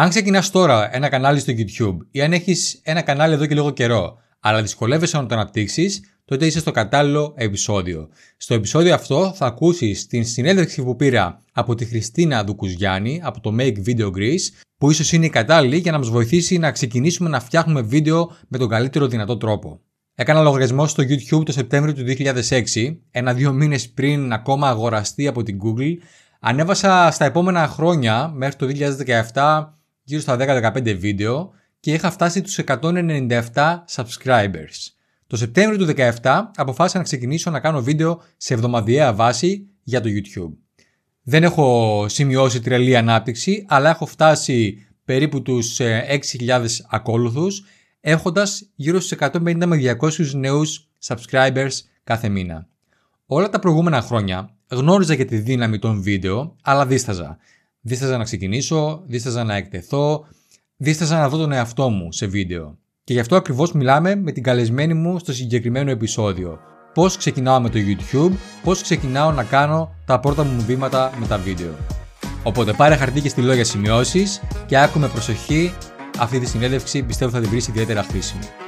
Αν ξεκινάς τώρα ένα κανάλι στο YouTube ή αν έχεις ένα κανάλι εδώ και λίγο καιρό, αλλά δυσκολεύεσαι να το αναπτύξεις, τότε είσαι στο κατάλληλο επεισόδιο. Στο επεισόδιο αυτό θα ακούσεις την συνέντευξη που πήρα από τη Χριστίνα Δουκουζιάννη από το Make Video Greece, που ίσως είναι η κατάλληλη για να μας βοηθήσει να ξεκινήσουμε να φτιάχνουμε βίντεο με τον καλύτερο δυνατό τρόπο. Έκανα λογαριασμό στο YouTube το Σεπτέμβριο του 2006, ένα-δύο μήνες πριν ακόμα αγοραστεί από την Google. Ανέβασα στα επόμενα χρόνια, μέχρι το 2017, γύρω στα 10-15 βίντεο και είχα φτάσει τους 197 subscribers. Το Σεπτέμβριο του 2017 αποφάσισα να ξεκινήσω να κάνω βίντεο σε εβδομαδιαία βάση για το YouTube. Δεν έχω σημειώσει τρελή ανάπτυξη, αλλά έχω φτάσει περίπου τους 6.000 ε, ακόλουθους, έχοντας γύρω στους 150 με 200 νέους subscribers κάθε μήνα. Όλα τα προηγούμενα χρόνια γνώριζα για τη δύναμη των βίντεο, αλλά δίσταζα. Δίσταζα να ξεκινήσω, δίσταζα να εκτεθώ, δίσταζα να δω τον εαυτό μου σε βίντεο. Και γι' αυτό ακριβώς μιλάμε με την καλεσμένη μου στο συγκεκριμένο επεισόδιο. Πώς ξεκινάω με το YouTube, πώς ξεκινάω να κάνω τα πρώτα μου βήματα με τα βίντεο. Οπότε πάρε χαρτί και στυλό για σημειώσεις και άκου με προσοχή αυτή τη συνέντευξη, πιστεύω θα την βρεις ιδιαίτερα χρήσιμη.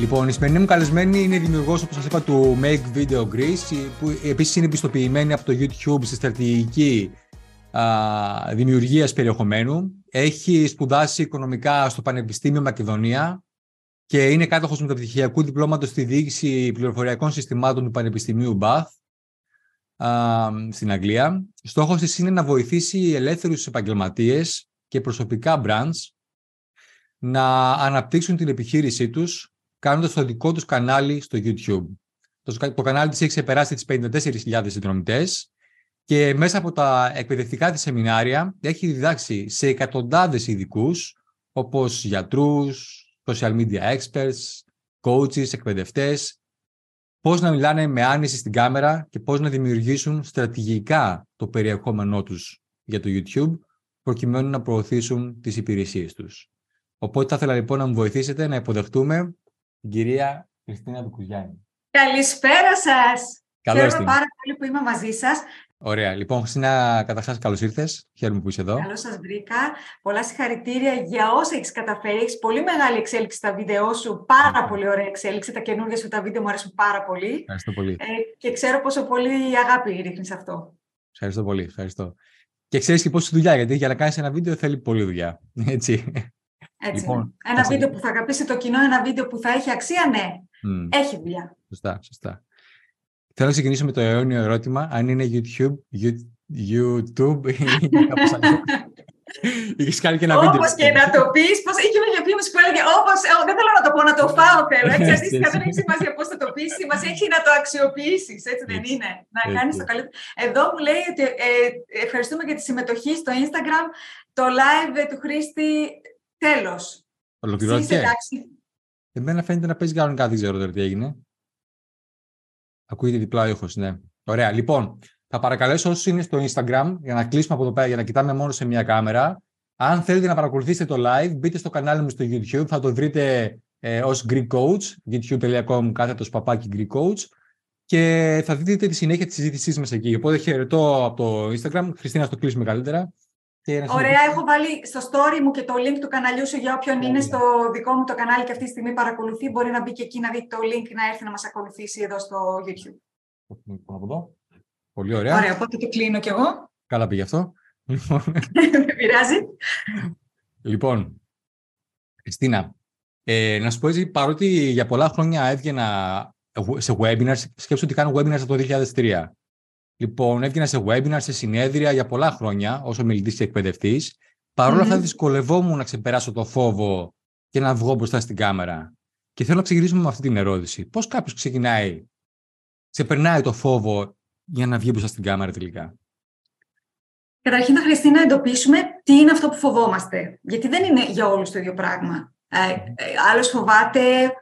Λοιπόν, η σημερινή μου καλεσμένη είναι δημιουργός, όπως σας είπα, του Make Video Greece, που επίσης είναι πιστοποιημένη από το YouTube στη στρατηγική δημιουργίας περιεχομένου. Έχει σπουδάσει οικονομικά στο Πανεπιστήμιο Μακεδονία και είναι κάτοχος μεταπτυχιακού διπλώματος στη διοίκηση πληροφοριακών συστημάτων του Πανεπιστημίου Bath στην Αγγλία. Στόχος της είναι να βοηθήσει ελεύθερους επαγγελματίες και προσωπικά brands να αναπτύξουν την επιχείρησή τους κάνοντας το δικό τους κανάλι στο YouTube. Το, το κανάλι της έχει ξεπεράσει τις 54.000 συνδρομητές και μέσα από τα εκπαιδευτικά της σεμινάρια έχει διδάξει σε εκατοντάδες ειδικούς όπως γιατρούς, social media experts, coaches, εκπαιδευτές, πώς να μιλάνε με άνεση στην κάμερα και πώς να δημιουργήσουν στρατηγικά το περιεχόμενό τους για το YouTube προκειμένου να προωθήσουν τις υπηρεσίες τους. Οπότε θα ήθελα λοιπόν να μου βοηθήσετε να υποδεχτούμε την κυρία Χριστίνα Δουκουζιάννη. Καλησπέρα σας. Καλώς Χαίρομαι πάρα πολύ που είμαι μαζί σας. Ωραία. Λοιπόν, Χριστίνα, καταρχάς, καλώς ήρθες. Χαίρομαι που είσαι εδώ. Καλώς σας βρήκα. Πολλά συγχαρητήρια για όσα έχεις καταφέρει. Έχεις πολύ μεγάλη εξέλιξη στα βίντεο σου. Πάρα πολύ ωραία εξέλιξη. Τα καινούργια σου τα βίντεο μου αρέσουν πάρα πολύ. Ευχαριστώ πολύ. Ε, και ξέρω πόσο πολύ αγάπη ρίχνεις αυτό. Ευχαριστώ πολύ. Ευχαριστώ. Και ξέρεις και πόση δουλειά, γιατί για να κάνεις ένα βίντεο θέλει πολύ δουλειά. Έτσι. Έτσι, λοιπόν, ένα βίντεο που θα αγαπήσει το κοινό, ένα βίντεο που θα έχει αξία, ναι. Έχει δουλειά. Σωστά, σωστά. Θέλω να ξεκινήσω με το αιώνιο ερώτημα, αν είναι YouTube, YouTube ή κάπως Είχες κάνει και ένα βίντεο. Όπως και να το πεις, πώς είχε μια διαφήμιση που έλεγε Όπως. Δεν θέλω να το πω, να το φάω θέλω. Έτσι, αντίστοιχα δεν έχει σημασία πώς θα το πεις. Σημασία έχει να το αξιοποιήσεις. Έτσι δεν είναι. Να κάνεις το καλύτερο. Εδώ μου λέει ότι ε, ευχαριστούμε για τη συμμετοχή στο Instagram. Το live του Χρήστη Τέλος. Ολοκληρώθηκε. Εμένα φαίνεται να παίζει κανονικά, δεν ξέρω τώρα τι έγινε. Ακούγεται διπλά ο ήχος, ναι. Ωραία. Λοιπόν, θα παρακαλέσω όσους είναι στο Instagram για να κλείσουμε από εδώ πέρα, για να κοιτάμε μόνο σε μια κάμερα. Αν θέλετε να παρακολουθήσετε το live, μπείτε στο κανάλι μου στο YouTube. Θα το βρείτε ε, ως Greek Coach, youtube.com κάθετος παπάκι Greek Coach και θα δείτε τη συνέχεια της συζήτησής μας εκεί. Οπότε χαιρετώ από το Instagram. Χριστίνα, το κλείσουμε καλύτερα. Ωραία, έχω βάλει στο story μου και το link του καναλιού σου για όποιον είναι στο δικό μου το κανάλι και αυτή τη στιγμή παρακολουθεί. Μπορεί να μπει και εκεί να δει το link να έρθει να μας ακολουθήσει εδώ στο YouTube. Από εδώ. Πολύ ωραία. Ωραία, οπότε το κλείνω κι εγώ. Καλά πήγε αυτό. Δεν πειράζει. Λοιπόν, Χριστίνα, ε, να σου πω έτσι, παρότι για πολλά χρόνια έβγαινα σε webinars, σκέψου ότι κάνω webinars από το 2003. Λοιπόν, έβγαινα σε webinar, σε συνέδρια για πολλά χρόνια όσο μιλητή και εκπαιδευτής. Παρ' όλα mm-hmm. αυτά, δυσκολευόμουν να ξεπεράσω το φόβο και να βγω μπροστά στην κάμερα. Και θέλω να ξεκινήσουμε με αυτή την ερώτηση. Πώς κάποιος ξεκινάει, ξεπερνάει το φόβο για να βγει μπροστά στην κάμερα τελικά; Καταρχήν θα χρειαστεί να εντοπίσουμε τι είναι αυτό που φοβόμαστε. Γιατί δεν είναι για όλους το ίδιο πράγμα. Ε, ε, άλλος φοβάται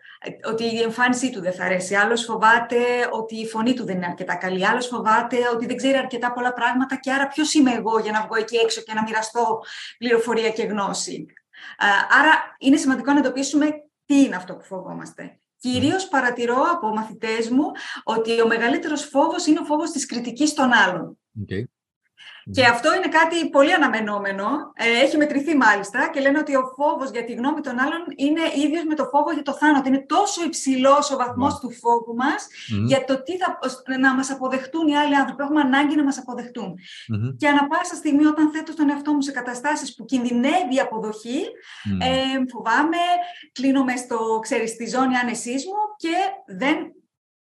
ότι η εμφάνισή του δεν θα αρέσει. Άλλος φοβάται ότι η φωνή του δεν είναι αρκετά καλή. Άλλος φοβάται ότι δεν ξέρει αρκετά πολλά πράγματα και άρα ποιος είμαι εγώ για να βγω εκεί έξω και να μοιραστώ πληροφορία και γνώση. Άρα είναι σημαντικό να εντοπίσουμε τι είναι αυτό που φοβόμαστε. Κυρίως παρατηρώ από μαθητές μου ότι ο μεγαλύτερος φόβος είναι ο φόβος της κριτικής των άλλων. Okay. Και αυτό είναι κάτι πολύ αναμενόμενο. Ε, έχει μετρηθεί μάλιστα και λένε ότι ο φόβος για τη γνώμη των άλλων είναι ίδιος με το φόβο για το θάνατο. Είναι τόσο υψηλός ο βαθμός του φόβου μας για το τι θα, να μας αποδεχτούν οι άλλοι άνθρωποι. Έχουμε ανάγκη να μας αποδεχτούν. Και ανα πάσα στιγμή, όταν θέτω στον εαυτό μου σε καταστάσεις που κινδυνεύει η αποδοχή, ε, φοβάμαι, κλείνομαι στο, ξέρεις, στη ζώνη άνεσής μου και δεν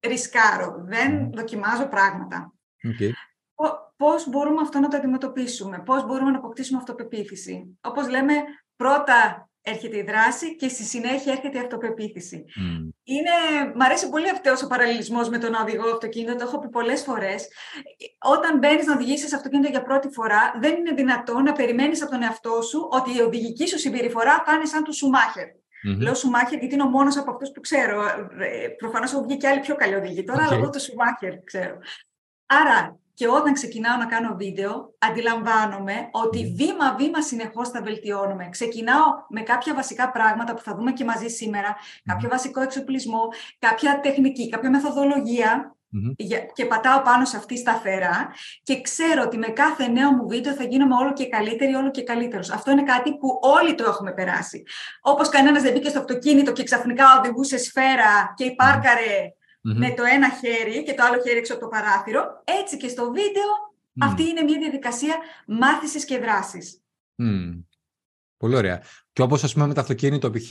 ρισκάρω, δεν δοκιμάζω πράγματα. Okay πώς μπορούμε αυτό να το αντιμετωπίσουμε, πώς μπορούμε να αποκτήσουμε αυτοπεποίθηση. Όπως λέμε, πρώτα έρχεται η δράση και στη συνέχεια έρχεται η αυτοπεποίθηση. Mm. Είναι, μ' αρέσει πολύ αυτός ο παραλληλισμός με τον οδηγό αυτοκίνητο, το έχω πει πολλές φορές. Όταν μπαίνεις να οδηγήσεις αυτοκίνητο για πρώτη φορά, δεν είναι δυνατό να περιμένεις από τον εαυτό σου ότι η οδηγική σου συμπεριφορά θα είναι σαν τους Σουμάχερ. Mm-hmm. Λέω Σουμάχερ γιατί είναι ο μόνος από αυτούς που ξέρω. Ε, Προφανώς έχω βγει και άλλοι πιο καλοί οδηγοί τώρα, okay. αλλά εγώ το Σουμάχερ ξέρω. Άρα και όταν ξεκινάω να κάνω βίντεο, αντιλαμβάνομαι ότι βήμα-βήμα συνεχώς θα βελτιώνουμε. Ξεκινάω με κάποια βασικά πράγματα που θα δούμε και μαζί σήμερα, κάποιο βασικό εξοπλισμό, κάποια τεχνική, κάποια μεθοδολογία και πατάω πάνω σε αυτή σταθερά και ξέρω ότι με κάθε νέο μου βίντεο θα γίνομαι όλο και καλύτερη, όλο και καλύτερος. Αυτό είναι κάτι που όλοι το έχουμε περάσει. Όπως κανένας δεν μπήκε στο αυτοκίνητο και ξαφνικά οδηγούσε σφαίρα και υπάρκαρε με το ένα χέρι και το άλλο χέρι έξω από το παράθυρο. Έτσι και στο βίντεο αυτή είναι μια διαδικασία μάθησης και δράσης. Πολύ ωραία. Και όπως ας πούμε με το αυτοκίνητο, π.χ.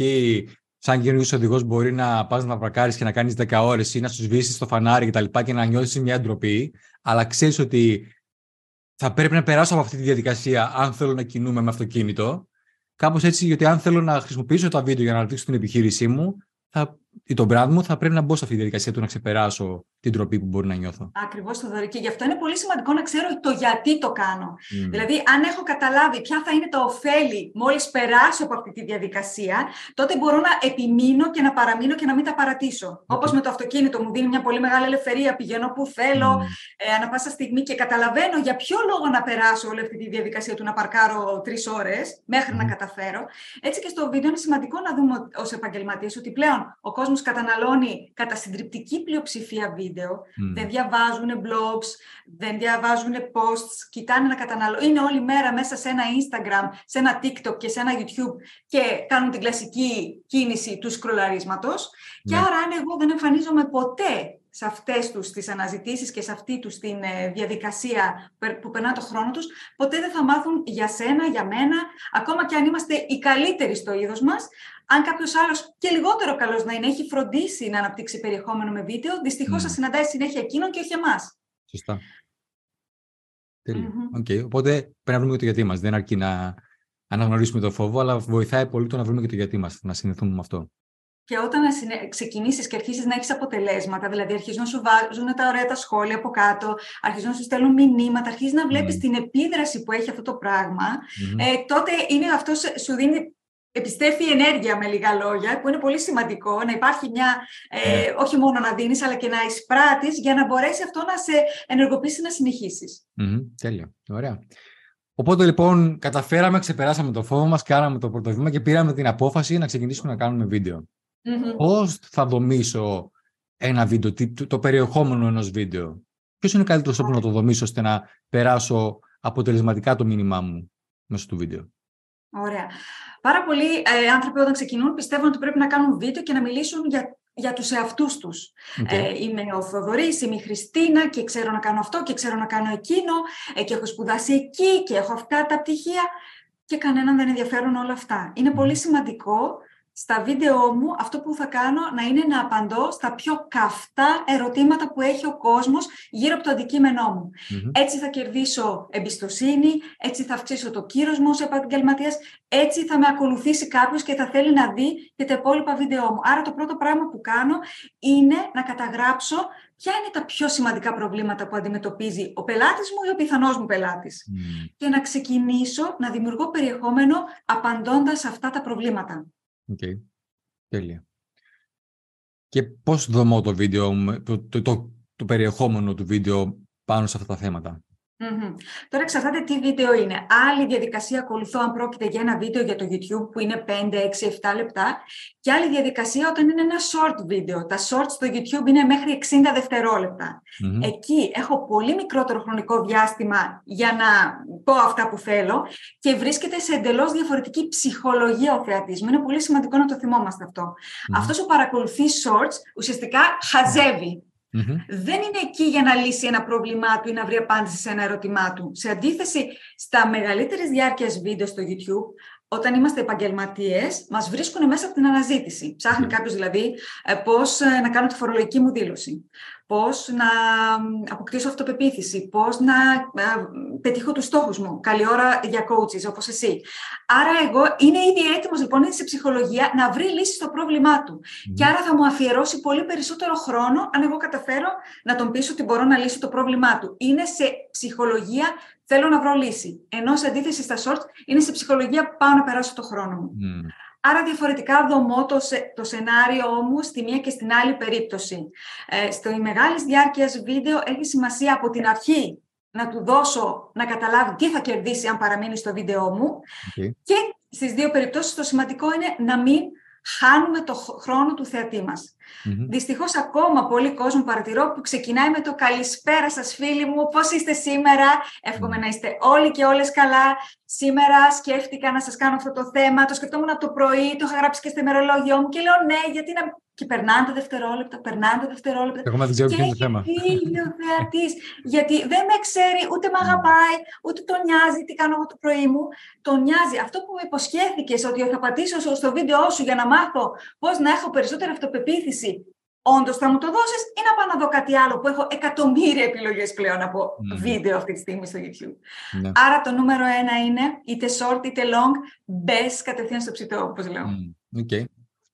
σαν καινούργιος οδηγός μπορεί να πας να παρκάρεις και να κάνεις 10 ώρες ή να σου σβήσεις το φανάρι κτλ. Και, και να νιώσεις μια ντροπή, αλλά ξέρεις ότι θα πρέπει να περάσω από αυτή τη διαδικασία αν θέλω να κινούμε με αυτοκίνητο. Κάπως έτσι, γιατί αν θέλω να χρησιμοποιήσω τα βίντεο για να αναπτύξω την επιχείρησή μου, θα ή τον brand μου, θα πρέπει να μπω σε αυτή τη διαδικασία του να ξεπεράσω την τροπή που μπορεί να νιώθω. Ακριβώς το δωρή. Και γι' αυτό είναι πολύ σημαντικό να ξέρω το γιατί το κάνω. Δηλαδή, αν έχω καταλάβει ποια θα είναι τα ωφέλη μόλις περάσω από αυτή τη διαδικασία, τότε μπορώ να επιμείνω και να παραμείνω και να μην τα παρατήσω. Okay. Όπως με το αυτοκίνητο, μου δίνει μια πολύ μεγάλη ελευθερία, πηγαίνω που θέλω, mm. ε, ανα πάσα στιγμή και καταλαβαίνω για ποιο λόγο να περάσω όλη αυτή τη διαδικασία του να παρκάρω τρεις ώρες μέχρι να καταφέρω. Έτσι και στο βίντεο είναι σημαντικό να δούμε ως επαγγελματίες ότι πλέον ο κόσμος καταναλώνει κατά συντριπτική πλειοψηφία βίντεο, δεν διαβάζουν blogs, δεν διαβάζουν posts, κοιτάνε να καταναλώνουν. Είναι όλη μέρα μέσα σε ένα Instagram, σε ένα TikTok και σε ένα YouTube και κάνουν την κλασική κίνηση του σκρολαρίσματος. Και ναι. άρα αν εγώ δεν εμφανίζομαι ποτέ σε αυτές τους τις αναζητήσεις και σε αυτή τους την ε, διαδικασία που περνά το χρόνο τους, ποτέ δεν θα μάθουν για σένα, για μένα, ακόμα και αν είμαστε οι καλύτεροι στο είδος μας, αν κάποιος άλλος και λιγότερο καλός να είναι, έχει φροντίσει να αναπτύξει περιεχόμενο με βίντεο, δυστυχώς θα συναντάει συνέχεια εκείνον και όχι εμάς. Σωστά. Τέλειο. Okay. Οπότε πρέπει να βρούμε και το γιατί μας. Δεν αρκεί να αναγνωρίσουμε το φόβο, αλλά βοηθάει πολύ το να βρούμε και το γιατί μας, να συνηθούμε με αυτό. Και όταν ξεκινήσεις και αρχίσεις να έχεις αποτελέσματα, δηλαδή αρχίζουν να σου βάζουν τα ωραία τα σχόλια από κάτω, αρχίζουν να σου στέλνουν μηνύματα, αρχίζεις να βλέπεις την επίδραση που έχει αυτό το πραγμα ε, τότε είναι αυτό σου δίνει επιστρέφει η ενέργεια με λίγα λόγια, που είναι πολύ σημαντικό να υπάρχει μια, ε, ναι. όχι μόνο να δίνεις, αλλά και να εισπράττεις για να μπορέσει αυτό να σε ενεργοποιήσει να συνεχίσεις. Mm-hmm, τέλεια. Ωραία. Οπότε λοιπόν καταφέραμε, ξεπεράσαμε το φόβο μας, κάναμε το πρώτο βήμα και πήραμε την απόφαση να ξεκινήσουμε να κάνουμε βίντεο. Mm-hmm. Πώς θα δομήσω ένα βίντεο, το περιεχόμενο ενός βίντεο. Ποιος είναι ο καλύτερος τρόπος να το δομήσω ώστε να περάσω αποτελεσματικά το μήνυμά μου μέσω του βίντεο; Ωραία. Πάρα πολλοί ε, άνθρωποι όταν ξεκινούν πιστεύουν ότι πρέπει να κάνουν βίντεο και να μιλήσουν για, για τους εαυτούς τους. Ε, είμαι ο Θοδωρής, είμαι η Χριστίνα και ξέρω να κάνω αυτό και ξέρω να κάνω εκείνο ε, και έχω σπουδάσει εκεί και έχω αυτά τα πτυχία και κανέναν δεν ενδιαφέρουν όλα αυτά. Είναι πολύ σημαντικό στα βίντεο μου αυτό που θα κάνω να είναι να απαντώ στα πιο καυτά ερωτήματα που έχει ο κόσμος γύρω από το αντικείμενό μου. Έτσι θα κερδίσω εμπιστοσύνη, έτσι θα αυξήσω το κύρος μου ως επαγγελματίας, έτσι θα με ακολουθήσει κάποιος και θα θέλει να δει και τα υπόλοιπα βίντεο μου. Άρα το πρώτο πράγμα που κάνω είναι να καταγράψω ποια είναι τα πιο σημαντικά προβλήματα που αντιμετωπίζει ο πελάτης μου ή ο πιθανός μου πελάτης. Και να ξεκινήσω να δημιουργώ περιεχόμενο απαντώντας αυτά τα προβλήματα. Okay. Τέλεια. Και πώς δομώ το βίντεο, το, το, το περιεχόμενο του βίντεο πάνω σε αυτά τα θέματα; Mm-hmm. Τώρα εξαρτάται τι βίντεο είναι. Άλλη διαδικασία ακολουθώ αν πρόκειται για ένα βίντεο για το YouTube που είναι 5, 6, 7 λεπτά και άλλη διαδικασία όταν είναι ένα short βίντεο. Τα short στο YouTube είναι μέχρι 60 δευτερόλεπτα. Mm-hmm. Εκεί έχω πολύ μικρότερο χρονικό διάστημα για να πω αυτά που θέλω και βρίσκεται σε εντελώς διαφορετική ψυχολογία ο θεατής μου. Είναι πολύ σημαντικό να το θυμόμαστε αυτό. Mm-hmm. Αυτός που παρακολουθεί shorts ουσιαστικά χαζεύει δεν είναι εκεί για να λύσει ένα πρόβλημά του ή να βρει απάντηση σε ένα ερώτημά του. Σε αντίθεση, στα μεγαλύτερες διάρκεια βίντεο στο YouTube, όταν είμαστε επαγγελματίες, μας βρίσκουν μέσα από την αναζήτηση. Ψάχνει κάποιος δηλαδή ε, πώς ε, να κάνω τη φορολογική μου δήλωση πώς να αποκτήσω αυτοπεποίθηση, πώς να πετύχω τους στόχους μου. Καλή ώρα για coaches, όπως εσύ. Άρα εγώ είναι ήδη έτοιμος, λοιπόν, είναι σε ψυχολογία να βρει λύση στο πρόβλημά του. Και άρα θα μου αφιερώσει πολύ περισσότερο χρόνο αν εγώ καταφέρω να τον πείσω ότι μπορώ να λύσω το πρόβλημά του. Είναι σε ψυχολογία θέλω να βρω λύση. Ενώ σε αντίθεση στα shorts είναι σε ψυχολογία πάω να περάσω το χρόνο μου. Άρα διαφορετικά δομώ το, το σενάριό μου στη μία και στην άλλη περίπτωση. Ε, στο μεγάλη διάρκεια βίντεο έχει σημασία από την αρχή να του δώσω να καταλάβει τι θα κερδίσει αν παραμείνει στο βίντεο μου. Και στις δύο περιπτώσεις το σημαντικό είναι να μην χάνουμε το χρόνο του θεατή μας. Mm-hmm. Δυστυχώς, ακόμα πολύ κόσμο παρατηρώ που ξεκινάει με το καλησπέρα σας, φίλοι μου. Πώς είστε σήμερα, Εύχομαι να είστε όλοι και όλες καλά. Σήμερα σκέφτηκα να σας κάνω αυτό το θέμα. Το σκεφτόμουν από το πρωί, το είχα γράψει και στο ημερολόγιο μου και λέω ναι, γιατί να και περνάνε τα δευτερόλεπτα, περνάνε τα δευτερόλεπτα. Εγώ δεν ξέρω ποιο είναι το θέμα. ο θεατή. γιατί δεν με ξέρει, ούτε με αγαπάει, ούτε τον νοιάζει τι κάνω εγώ το πρωί μου. Τον νοιάζει. Αυτό που με υποσχέθηκες ότι θα πατήσω στο βίντεο σου για να μάθω πώς να έχω περισσότερη αυτοπεποίθηση. Όντως θα μου το δώσεις ή να πάω να δω κάτι άλλο που έχω εκατομμύρια επιλογές πλέον από βίντεο αυτή τη στιγμή στο YouTube. Ναι. Άρα το νούμερο ένα είναι είτε short είτε long, μπες κατευθείαν στο ψητό, όπως λέω. Okay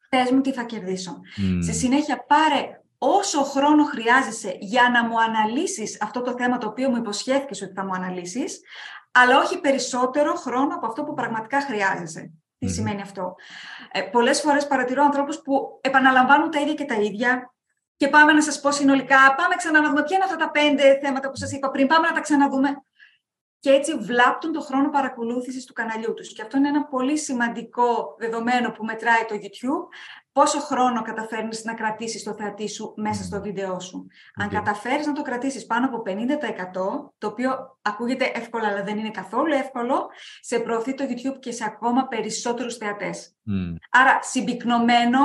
πες μου τι θα κερδίσω. Στη συνέχεια πάρε όσο χρόνο χρειάζεσαι για να μου αναλύσεις αυτό το θέμα το οποίο μου υποσχέθηκες ότι θα μου αναλύσεις, αλλά όχι περισσότερο χρόνο από αυτό που πραγματικά χρειάζεσαι. Τι σημαίνει αυτό; Ε, πολλές φορές παρατηρώ ανθρώπους που επαναλαμβάνουν τα ίδια και τα ίδια και πάμε να σας πω συνολικά, πάμε ξανά να δούμε ποια είναι αυτά τα πέντε θέματα που σας είπα πριν, πάμε να τα ξαναδούμε και έτσι βλάπτουν το χρόνο παρακολούθησης του καναλιού τους. Και αυτό είναι ένα πολύ σημαντικό δεδομένο που μετράει το YouTube, πόσο χρόνο καταφέρνεις να κρατήσεις το θεατή σου μέσα στο βίντεό σου. Αν καταφέρεις να το κρατήσεις πάνω από 50%, το οποίο ακούγεται εύκολο αλλά δεν είναι καθόλου εύκολο, σε προωθεί το YouTube και σε ακόμα περισσότερους θεατές. Άρα συμπυκνωμένο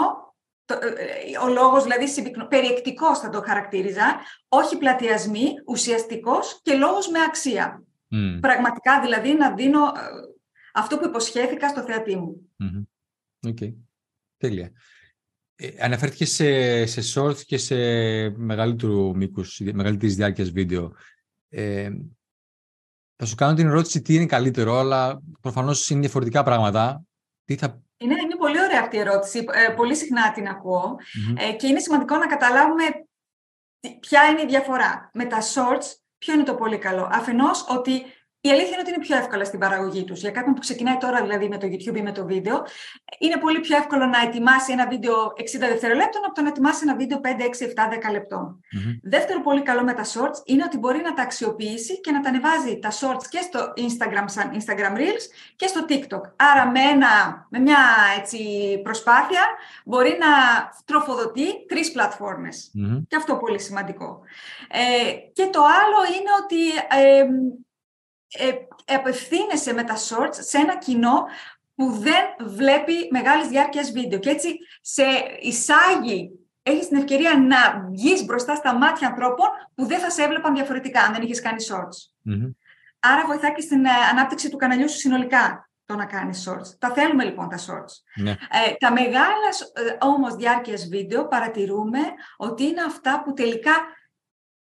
ε, ε, ο λόγος δηλαδή συμπυκνω... περιεκτικός θα το χαρακτήριζα, όχι πλατειασμοί, ουσιαστικός και λόγος με αξία. Πραγματικά δηλαδή να δίνω ε, αυτό που υποσχέθηκα στο θεατή μου. OK. Okay. Τέλεια. Ε, αναφέρθηκε σε, σε shorts και σε μεγαλύτερου μήκους, μεγαλύτερης διάρκειας βίντεο. Ε, θα σου κάνω την ερώτηση τι είναι καλύτερο, αλλά προφανώς είναι διαφορετικά πράγματα. Τι θα... είναι, είναι πολύ ωραία αυτή η ερώτηση. Ε, πολύ συχνά την ακούω ε, και είναι σημαντικό να καταλάβουμε ποια είναι η διαφορά. Με τα shorts Ποιο είναι το πολύ καλό; Αφενός ότι η αλήθεια είναι ότι είναι πιο εύκολα στην παραγωγή τους. Για κάποιον που ξεκινάει τώρα δηλαδή με το YouTube ή με το βίντεο, είναι πολύ πιο εύκολο να ετοιμάσει ένα βίντεο 60 δευτερολέπτων από το να ετοιμάσει ένα βίντεο 5, 6, 7, 10 λεπτων Δεύτερο πολύ καλό με τα shorts είναι ότι μπορεί να τα αξιοποιήσει και να τα ανεβάζει τα shorts και στο Instagram σαν Instagram Reels και στο TikTok. Άρα με, ένα, με μια έτσι, προσπάθεια μπορεί να τροφοδοτεί τρεις πλατφορμες Και αυτό πολύ σημαντικό. Ε, και το άλλο είναι ότι ε, ε, απευθύνεσαι με τα shorts σε ένα κοινό που δεν βλέπει μεγάλης διάρκειας βίντεο και έτσι σε εισάγει έχεις την ευκαιρία να βγεις μπροστά στα μάτια ανθρώπων που δεν θα σε έβλεπαν διαφορετικά αν δεν είχες κάνει shorts. Άρα βοηθάει και στην ε, ανάπτυξη του καναλιού σου συνολικά το να κάνεις shorts. Τα θέλουμε λοιπόν τα shorts. Ναι. Ε, τα μεγάλα ε, όμως διάρκειας βίντεο παρατηρούμε ότι είναι αυτά που τελικά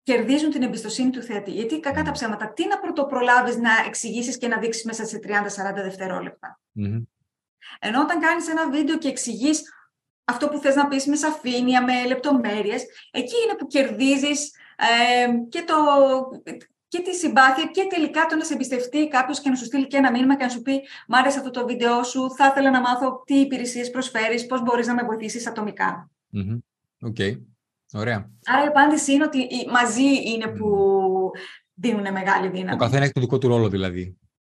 κερδίζουν την εμπιστοσύνη του θεατή. Γιατί κακά τα ψέματα, τι να πρωτοπρολάβεις να εξηγήσεις και να δείξεις μέσα σε 30-40 δευτερόλεπτα. Ενώ όταν κάνεις ένα βίντεο και εξηγείς αυτό που θες να πεις με σαφήνεια, με λεπτομέρειες, εκεί είναι που κερδίζεις ε, και, το, και τη συμπάθεια και τελικά το να σε εμπιστευτεί κάποιος και να σου στείλει και ένα μήνυμα και να σου πει Μ' άρεσε αυτό το βίντεο σου, θα ήθελα να μάθω τι υπηρεσίες προσφέρεις, πώς μπορείς να με βοηθήσεις ατομικά. OK. Okay. Ωραία. Άρα η απάντηση είναι ότι μαζί είναι που δίνουν μεγάλη δύναμη. Το καθένα έχει το δικό του ρόλο δηλαδή.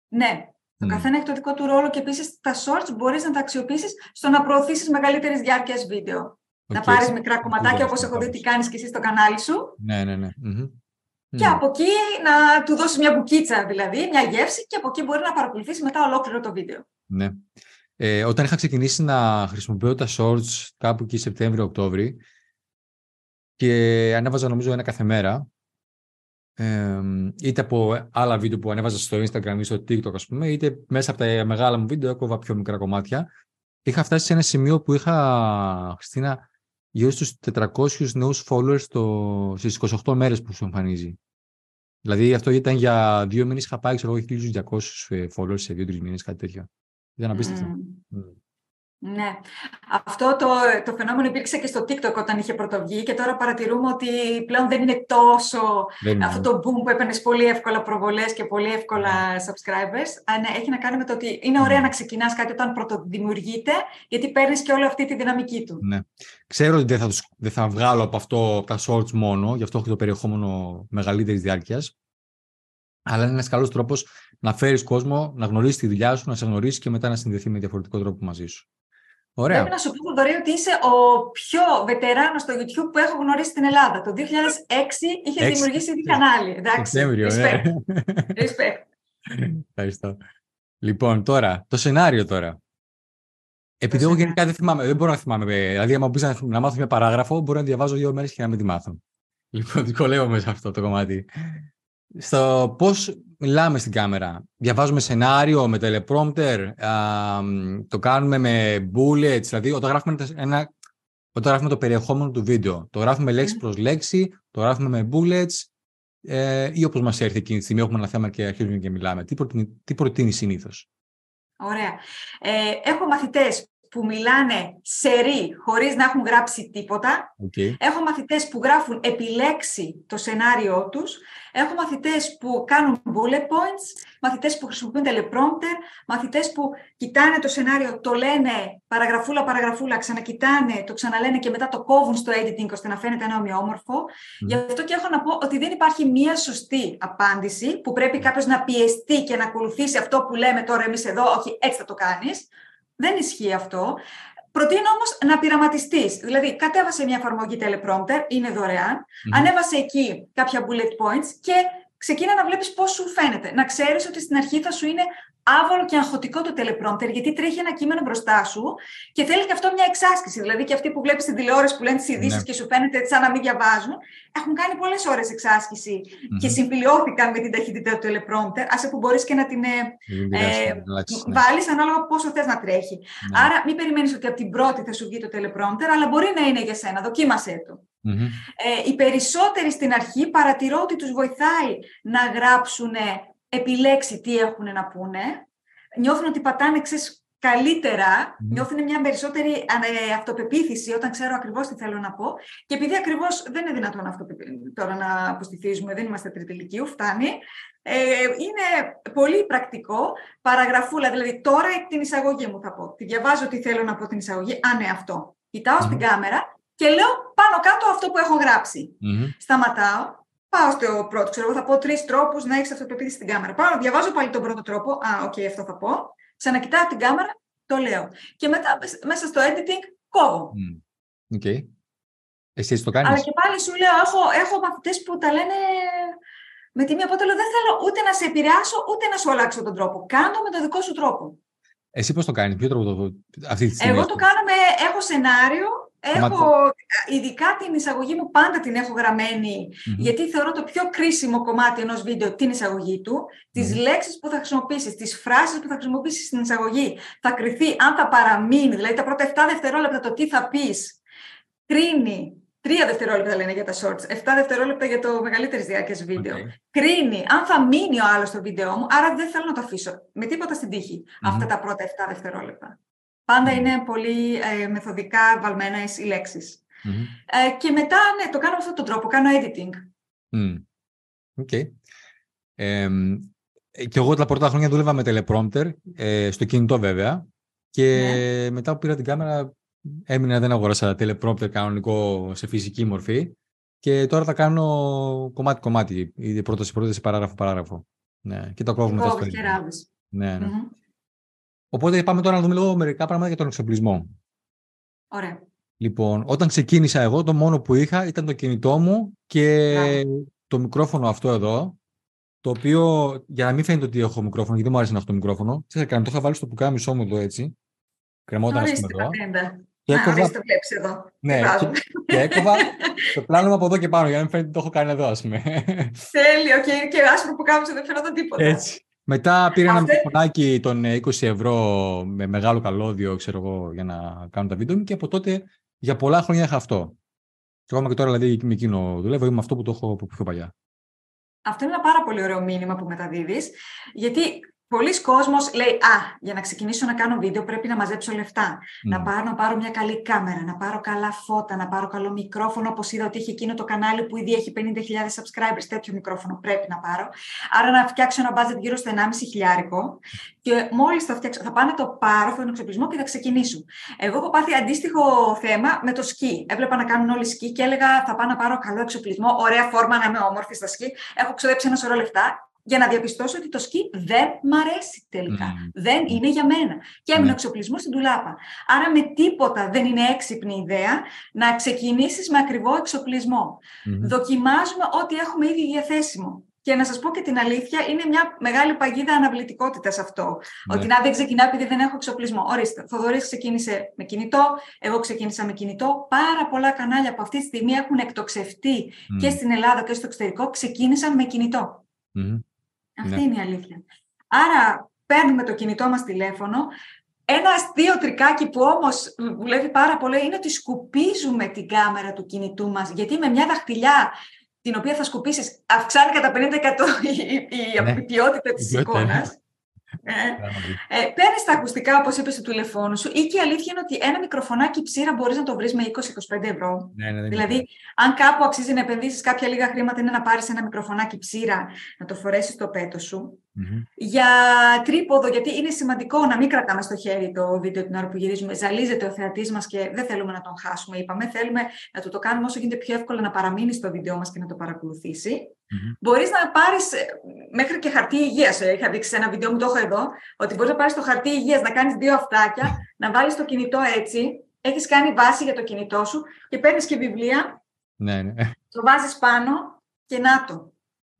Ναι. Το καθένα έχει το δικό του ρόλο και επίσης τα shorts μπορείς να τα αξιοποιήσεις στο να προωθήσεις μεγαλύτερη διάρκεια βίντεο. Να πάρεις μικρά κομματάκια όπως έχω δει ότι κάνεις και εσύ στο κανάλι σου. Ναι, ναι, ναι. Και από εκεί να του δώσεις μια μπουκίτσα, δηλαδή, μια γεύση, και από εκεί μπορεί να παρακολουθήσεις μετά ολόκληρο το βίντεο. Ναι. Ε, όταν είχα ξεκινήσει να χρησιμοποιώ τα shorts κάπου εκεί Σεπτέμβριο-Οκτώβρη και ανέβαζα νομίζω ένα κάθε μέρα, ε, είτε από άλλα βίντεο που ανέβαζα στο Instagram ή στο TikTok, ας πούμε, είτε μέσα από τα μεγάλα μου βίντεο έκοβα πιο μικρά κομμάτια. Είχα φτάσει σε ένα σημείο που είχα, Χριστίνα, γύρω στους 400 νέους followers στο, στις 28 μέρες που σου εμφανίζει. Δηλαδή αυτό ήταν για δύο μήνες, είχα πάει, ξέρω εγώ, 1.200 ε, followers σε δύο-τρεις μήνες, κάτι τέτοιο. Ήταν απίστευτο. Mm. Ναι. Αυτό το, το φαινόμενο υπήρξε και στο TikTok όταν είχε πρωτοβγεί και τώρα παρατηρούμε ότι πλέον δεν είναι τόσο αυτό το boom που έπαιρνες πολύ εύκολα προβολές και πολύ εύκολα ναι. subscribers. Ναι, έχει να κάνει με το ότι είναι ωραία ναι. να ξεκινάς κάτι όταν πρωτοδημιουργείται γιατί παίρνεις και όλη αυτή τη δυναμική του. Ναι. Ξέρω ότι δεν θα, δεν θα βγάλω από αυτό τα shorts μόνο, γι' αυτό έχω το περιεχόμενο μεγαλύτερης διάρκειας. Αλλά είναι ένας καλός τρόπος να φέρεις κόσμο, να γνωρίσεις τη δουλειά σου, να σε γνωρίσεις και μετά να συνδεθεί με διαφορετικό τρόπο μαζί σου. Ωραία. Πρέπει να σου πω, Θοδωρή, ότι είσαι ο πιο βετεράνος στο YouTube που έχω γνωρίσει στην Ελλάδα. Το 2006 είχε δημιουργήσει ήδη κανάλι. Εντάξει. Σεπτέμβριο, ναι. Respect. Ευχαριστώ. Λοιπόν, τώρα, το σενάριο τώρα. Επειδή εγώ γενικά δεν θυμάμαι, δεν μπορώ να θυμάμαι. Δηλαδή, άμα πει να, να μάθω μια παράγραφο, μπορώ να διαβάζω δύο μέρες και να μην τη μάθω. Λοιπόν, δυσκολεύομαι σε αυτό το κομμάτι στο πώς μιλάμε στην κάμερα. Διαβάζουμε σενάριο με teleprompter, το κάνουμε με bullets, δηλαδή όταν γράφουμε, ένα, όταν γράφουμε το περιεχόμενο του βίντεο. Το γράφουμε λέξη προς λέξη, το γράφουμε με bullets ε, ή όπως μας έρθει εκείνη τη στιγμή, έχουμε ένα θέμα και αρχίζουμε και μιλάμε. Τι προτείνει, τι προτείνει συνήθως; Ωραία. Ε, έχω μαθητές που μιλάνε σερή χωρίς να έχουν γράψει τίποτα. Έχω μαθητές που γράφουν επιλέξει το σενάριό τους. Έχω μαθητές που κάνουν bullet points, μαθητές που χρησιμοποιούν teleprompter, μαθητές που κοιτάνε το σενάριο, το λένε παραγραφούλα, παραγραφούλα, ξανακοιτάνε, το ξαναλένε και μετά το κόβουν στο editing ώστε να φαίνεται ένα ομοιόμορφο. Γι' αυτό και έχω να πω ότι δεν υπάρχει μία σωστή απάντηση που πρέπει κάποιος να πιεστεί και να ακολουθήσει αυτό που λέμε τώρα εμείς εδώ, όχι έτσι θα το κάνεις. Δεν ισχύει αυτό. Προτείνω όμως να πειραματιστείς. Δηλαδή, κατέβασε μια εφαρμογή teleprompter, είναι δωρεάν, ανέβασε εκεί κάποια bullet points και ξεκίνα να βλέπεις πώς σου φαίνεται. Να ξέρεις ότι στην αρχή θα σου είναι άβολο και αγχωτικό το teleprompter, γιατί τρέχει ένα κείμενο μπροστά σου και θέλει και αυτό μια εξάσκηση. Δηλαδή, και αυτοί που βλέπεις στην τηλεόραση που λένε τις ειδήσεις ναι. και σου φαίνεται σαν να μην διαβάζουν, έχουν κάνει πολλές ώρες εξάσκηση mm-hmm. και συμφιλιώθηκαν με την ταχύτητα του teleprompter, άσε που μπορείς και να την ε, ε, ναι. βάλεις ανάλογα πόσο θες να τρέχει. Ναι. Άρα, μην περιμένεις ότι από την πρώτη θα σου βγει το teleprompter, αλλά μπορεί να είναι για σένα. Δοκίμασέ το. Mm-hmm. Ε, οι περισσότεροι στην αρχή παρατηρώ ότι τους βοηθάει να γράψουν επιλέξει τι έχουν να πούνε, νιώθουν ότι πατάνε ξέρεις, καλύτερα, mm. νιώθουν μια περισσότερη ε, αυτοπεποίθηση όταν ξέρω ακριβώς τι θέλω να πω. Και επειδή ακριβώς δεν είναι δυνατόν αυτό τώρα να αποστηθίζουμε, δεν είμαστε τριτηλικίου, φτάνει. Ε, είναι πολύ πρακτικό, παραγραφούλα, δηλαδή τώρα την εισαγωγή μου θα πω. Τη διαβάζω τι θέλω να πω την εισαγωγή, α ναι αυτό. Κοιτάω στην κάμερα και λέω πάνω κάτω αυτό που έχω γράψει. Σταματάω, Πάω στο πρώτο, ξέρω, θα πω τρεις τρόπους να έχεις αυτοπεποίθηση στην κάμερα. Πάω, διαβάζω πάλι τον πρώτο τρόπο. Α, OK, okay, αυτό θα πω. Ξανακοιτάω την κάμερα, το λέω. Και μετά μέσα στο editing κόβω. OK. Okay. Εσύ το κάνεις; Αλλά και πάλι σου λέω, έχω, έχω μαθητές που τα λένε με τη μία οπότε λέω, δεν θέλω ούτε να σε επηρεάσω, ούτε να σου αλλάξω τον τρόπο. Κάνω με τον δικό σου τρόπο. Εσύ πώς το κάνεις, ποιο τρόπο το αυτή τη στιγμή. Εγώ το κάνω με, έχω σενάριο Έχω, ειδικά την εισαγωγή μου πάντα την έχω γιατί θεωρώ το πιο κρίσιμο κομμάτι ενός βίντεο την εισαγωγή του, τις λέξεις που θα χρησιμοποιήσεις, τις φράσεις που θα χρησιμοποιήσεις στην εισαγωγή, θα κρυθεί αν θα παραμείνει, δηλαδή τα πρώτα 7 δευτερόλεπτα το τι θα πεις, κρίνει Τρία δευτερόλεπτα λένε για τα shorts, 7 δευτερόλεπτα για το μεγαλύτερη διάρκεια βίντεο. Κρίνει αν θα μείνει ο άλλος στο βίντεο μου, άρα δεν θέλω να το αφήσω με τίποτα στην τυχη αυτά τα πρώτα 7 δευτερόλεπτα. Πάντα είναι πολύ ε, μεθοδικά βαλμένα οι λεξεις Ε, και μετά, ναι, το κάνω με αυτόν τον τρόπο, κάνω editing. Mm. Okay. Ε, και εγώ τα πρώτα χρόνια δούλευα με teleprompter, ε, στο κινητό βέβαια. Και ναι. μετά που πήρα την κάμερα, έμεινα δεν αγοράσα teleprompter κανονικό σε φυσική μορφή. Και τώρα θα κάνω κομμάτι-κομμάτι, η πρόταση-πρόταση, παράγραφο-παράγραφο. Ναι, και το κόβουμε μετά στο Ναι, ναι. Mm-hmm. Οπότε πάμε τώρα να δούμε λίγο μερικά πράγματα για τον εξοπλισμό. Ωραία. Λοιπόν, όταν ξεκίνησα εγώ, το μόνο που είχα ήταν το κινητό μου και το μικρόφωνο αυτό εδώ, το οποίο, για να μην φαίνεται ότι έχω μικρόφωνο, γιατί δεν μου άρεσε αυτό το μικρόφωνο, τι θα κάνω, το είχα βάλει στο πουκάμισό μου εδώ έτσι, κρεμόταν ας πούμε εδώ. Και έκοβα... το βλέπεις εδώ. Ναι, και, και έκοβα το πλάνο μου από εδώ και πάνω, για να μην φαίνεται ότι το έχω κάνει εδώ, ας πούμε. Τέλειο, και, και άσπρο που κάμισε δεν φαίνονταν τίποτα. Έτσι. Μετά πήρα ένα μικροφωνάκι των 20 ευρώ με μεγάλο καλώδιο, ξέρω εγώ, για να κάνω τα βίντεο μου και από τότε για πολλά χρόνια είχα αυτό. Και ακόμα και τώρα δηλαδή με εκείνο δουλεύω, είμαι αυτό που το έχω από πιο παλιά. Αυτό είναι ένα πάρα πολύ ωραίο μήνυμα που μεταδίδεις, γιατί Πολλοί κόσμος λέει, α, για να ξεκινήσω να κάνω βίντεο πρέπει να μαζέψω λεφτά. Να, πάρω, να πάρω μια καλή κάμερα, να πάρω καλά φώτα, να πάρω καλό μικρόφωνο, όπως είδα ότι έχει εκείνο το κανάλι που ήδη έχει 50.000 subscribers, τέτοιο μικρόφωνο πρέπει να πάρω. Άρα να φτιάξω ένα budget γύρω στο 1,5 χιλιάρικο και μόλις θα φτιάξω, θα πάνε το πάρω τον εξοπλισμό και θα ξεκινήσω. Εγώ έχω πάθει αντίστοιχο θέμα με το σκι. Έβλεπα να κάνουν όλοι σκι και έλεγα θα πάω να πάρω καλό εξοπλισμό, ωραία φόρμα να είμαι όμορφη στα σκι. Έχω ξοδέψει ένα σωρό λεφτά για να διαπιστώσω ότι το σκι δεν μ' αρέσει τελικά. Δεν είναι για μένα. Και έμεινε ο εξοπλισμός στην τουλάπα. Άρα με τίποτα δεν είναι έξυπνη ιδέα να ξεκινήσεις με ακριβό Δοκιμάζουμε ό,τι έχουμε ήδη διαθέσιμο. Και να σας πω και την αλήθεια, είναι μια μεγάλη παγίδα αναβλητικότητας αυτό. Ναι. Ότι να δεν ξεκινά επειδή δεν έχω εξοπλισμό. Ορίστε, Θοδωρής ξεκίνησε με κινητό, εγώ ξεκίνησα με κινητό. Πάρα πολλά κανάλια που αυτή τη στιγμή έχουν εκτοξευτεί και στην Ελλάδα και στο εξωτερικό ξεκίνησαν με κινητό. Αυτή ναι. είναι η αλήθεια. Άρα παίρνουμε το κινητό μας τηλέφωνο. Ένα αστείο τρικάκι που όμως δουλεύει πάρα πολύ είναι ότι σκουπίζουμε την κάμερα του κινητού μας. Γιατί με μια δαχτυλιά την οποία θα σκουπίσεις αυξάνει κατά 50% η, η, ναι. ποιότητα της εικόνας. Ε, ε, Παίρνεις τα ακουστικά, όπως είπες, του τηλεφώνου σου, ή και η αλήθεια είναι ότι ένα μικροφωνάκι ψήρα μπορείς να το βρεις με 20-25 ευρώ. Ναι, ναι, ναι, δηλαδή, αν κάπου αξίζει να επενδύσεις κάποια λίγα χρήματα, είναι να πάρεις ένα μικροφωνάκι ψήρα, να το φορέσεις στο πέτο σου. Mm-hmm. Για τρίποδο, γιατί είναι σημαντικό να μην κρατάμε στο χέρι το βίντεο την ώρα που γυρίζουμε. Ζαλίζεται ο θεατής μας και δεν θέλουμε να τον χάσουμε. Είπαμε, θέλουμε να το, το κάνουμε όσο γίνεται πιο εύκολα να παραμείνει στο βίντεο μας και να το παρακολουθήσει. Mm-hmm. Μπορείς να πάρεις ε, μέχρι και χαρτί υγείας. Ε, είχα δείξει σε ένα βίντεο μου, το έχω εδώ, ότι μπορείς να πάρεις το χαρτί υγείας, να κάνεις δύο αυτάκια, να βάλεις το κινητό έτσι. Έχεις κάνει βάση για το κινητό σου και παίρνεις και βιβλία. Ναι, ναι. Το βάζεις πάνω και να το.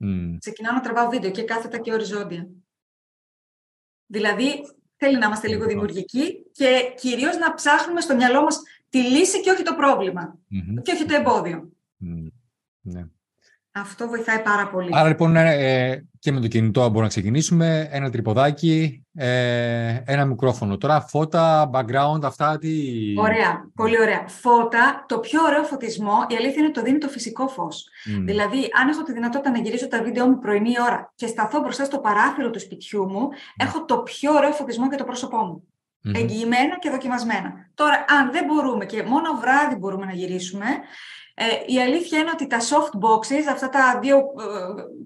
Mm. Ξεκινάω να τραβάω βίντεο και κάθετα και οριζόντια. Δηλαδή, θέλει να είμαστε λίγο δημιουργικοί και κυρίως να ψάχνουμε στο μυαλό μας τη λύση και όχι το πρόβλημα. Mm-hmm. Και όχι το εμπόδιο. Mm. Ναι. Αυτό βοηθάει πάρα πολύ. Άρα λοιπόν ε, και με το κινητό μπορούμε να ξεκινήσουμε. Ένα τρυποδάκι, ε, ένα μικρόφωνο. Τώρα φώτα, background, αυτά τι... Ωραία, πολύ ωραία. Φώτα, το πιο ωραίο φωτισμό, η αλήθεια είναι το δίνει το φυσικό φως. Δηλαδή, αν έχω τη δυνατότητα να γυρίσω τα βίντεο μου πρωινή ώρα και σταθώ μπροστά στο παράθυρο του σπιτιού μου, έχω το πιο ωραίο φωτισμό για το πρόσωπό μου. mm Εγγυημένα και δοκιμασμένα. Τώρα, αν δεν μπορούμε και μόνο βράδυ μπορούμε να γυρίσουμε, ε, η αλήθεια είναι ότι τα soft boxes, αυτά τα δύο, ε,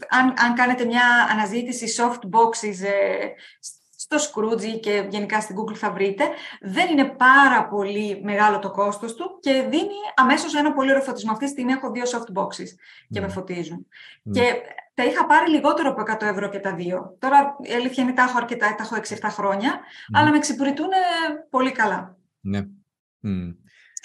αν, αν κάνετε μια αναζήτηση soft boxes ε, στο Scrooge και γενικά στην Google θα βρείτε, δεν είναι πάρα πολύ μεγάλο το κόστος του και δίνει αμέσως ένα πολύ ωραίο φωτισμό. Αυτή τη στιγμή έχω δύο soft boxes και με ναι. φωτίζουν. Ναι. Και τα είχα πάρει λιγότερο από 100 ευρώ και τα δύο. Τώρα η αλήθεια είναι τα έχω αρκετά, τα έχω 6-7 χρόνια, ναι. αλλά με εξυπηρετούν πολύ καλά. Ναι.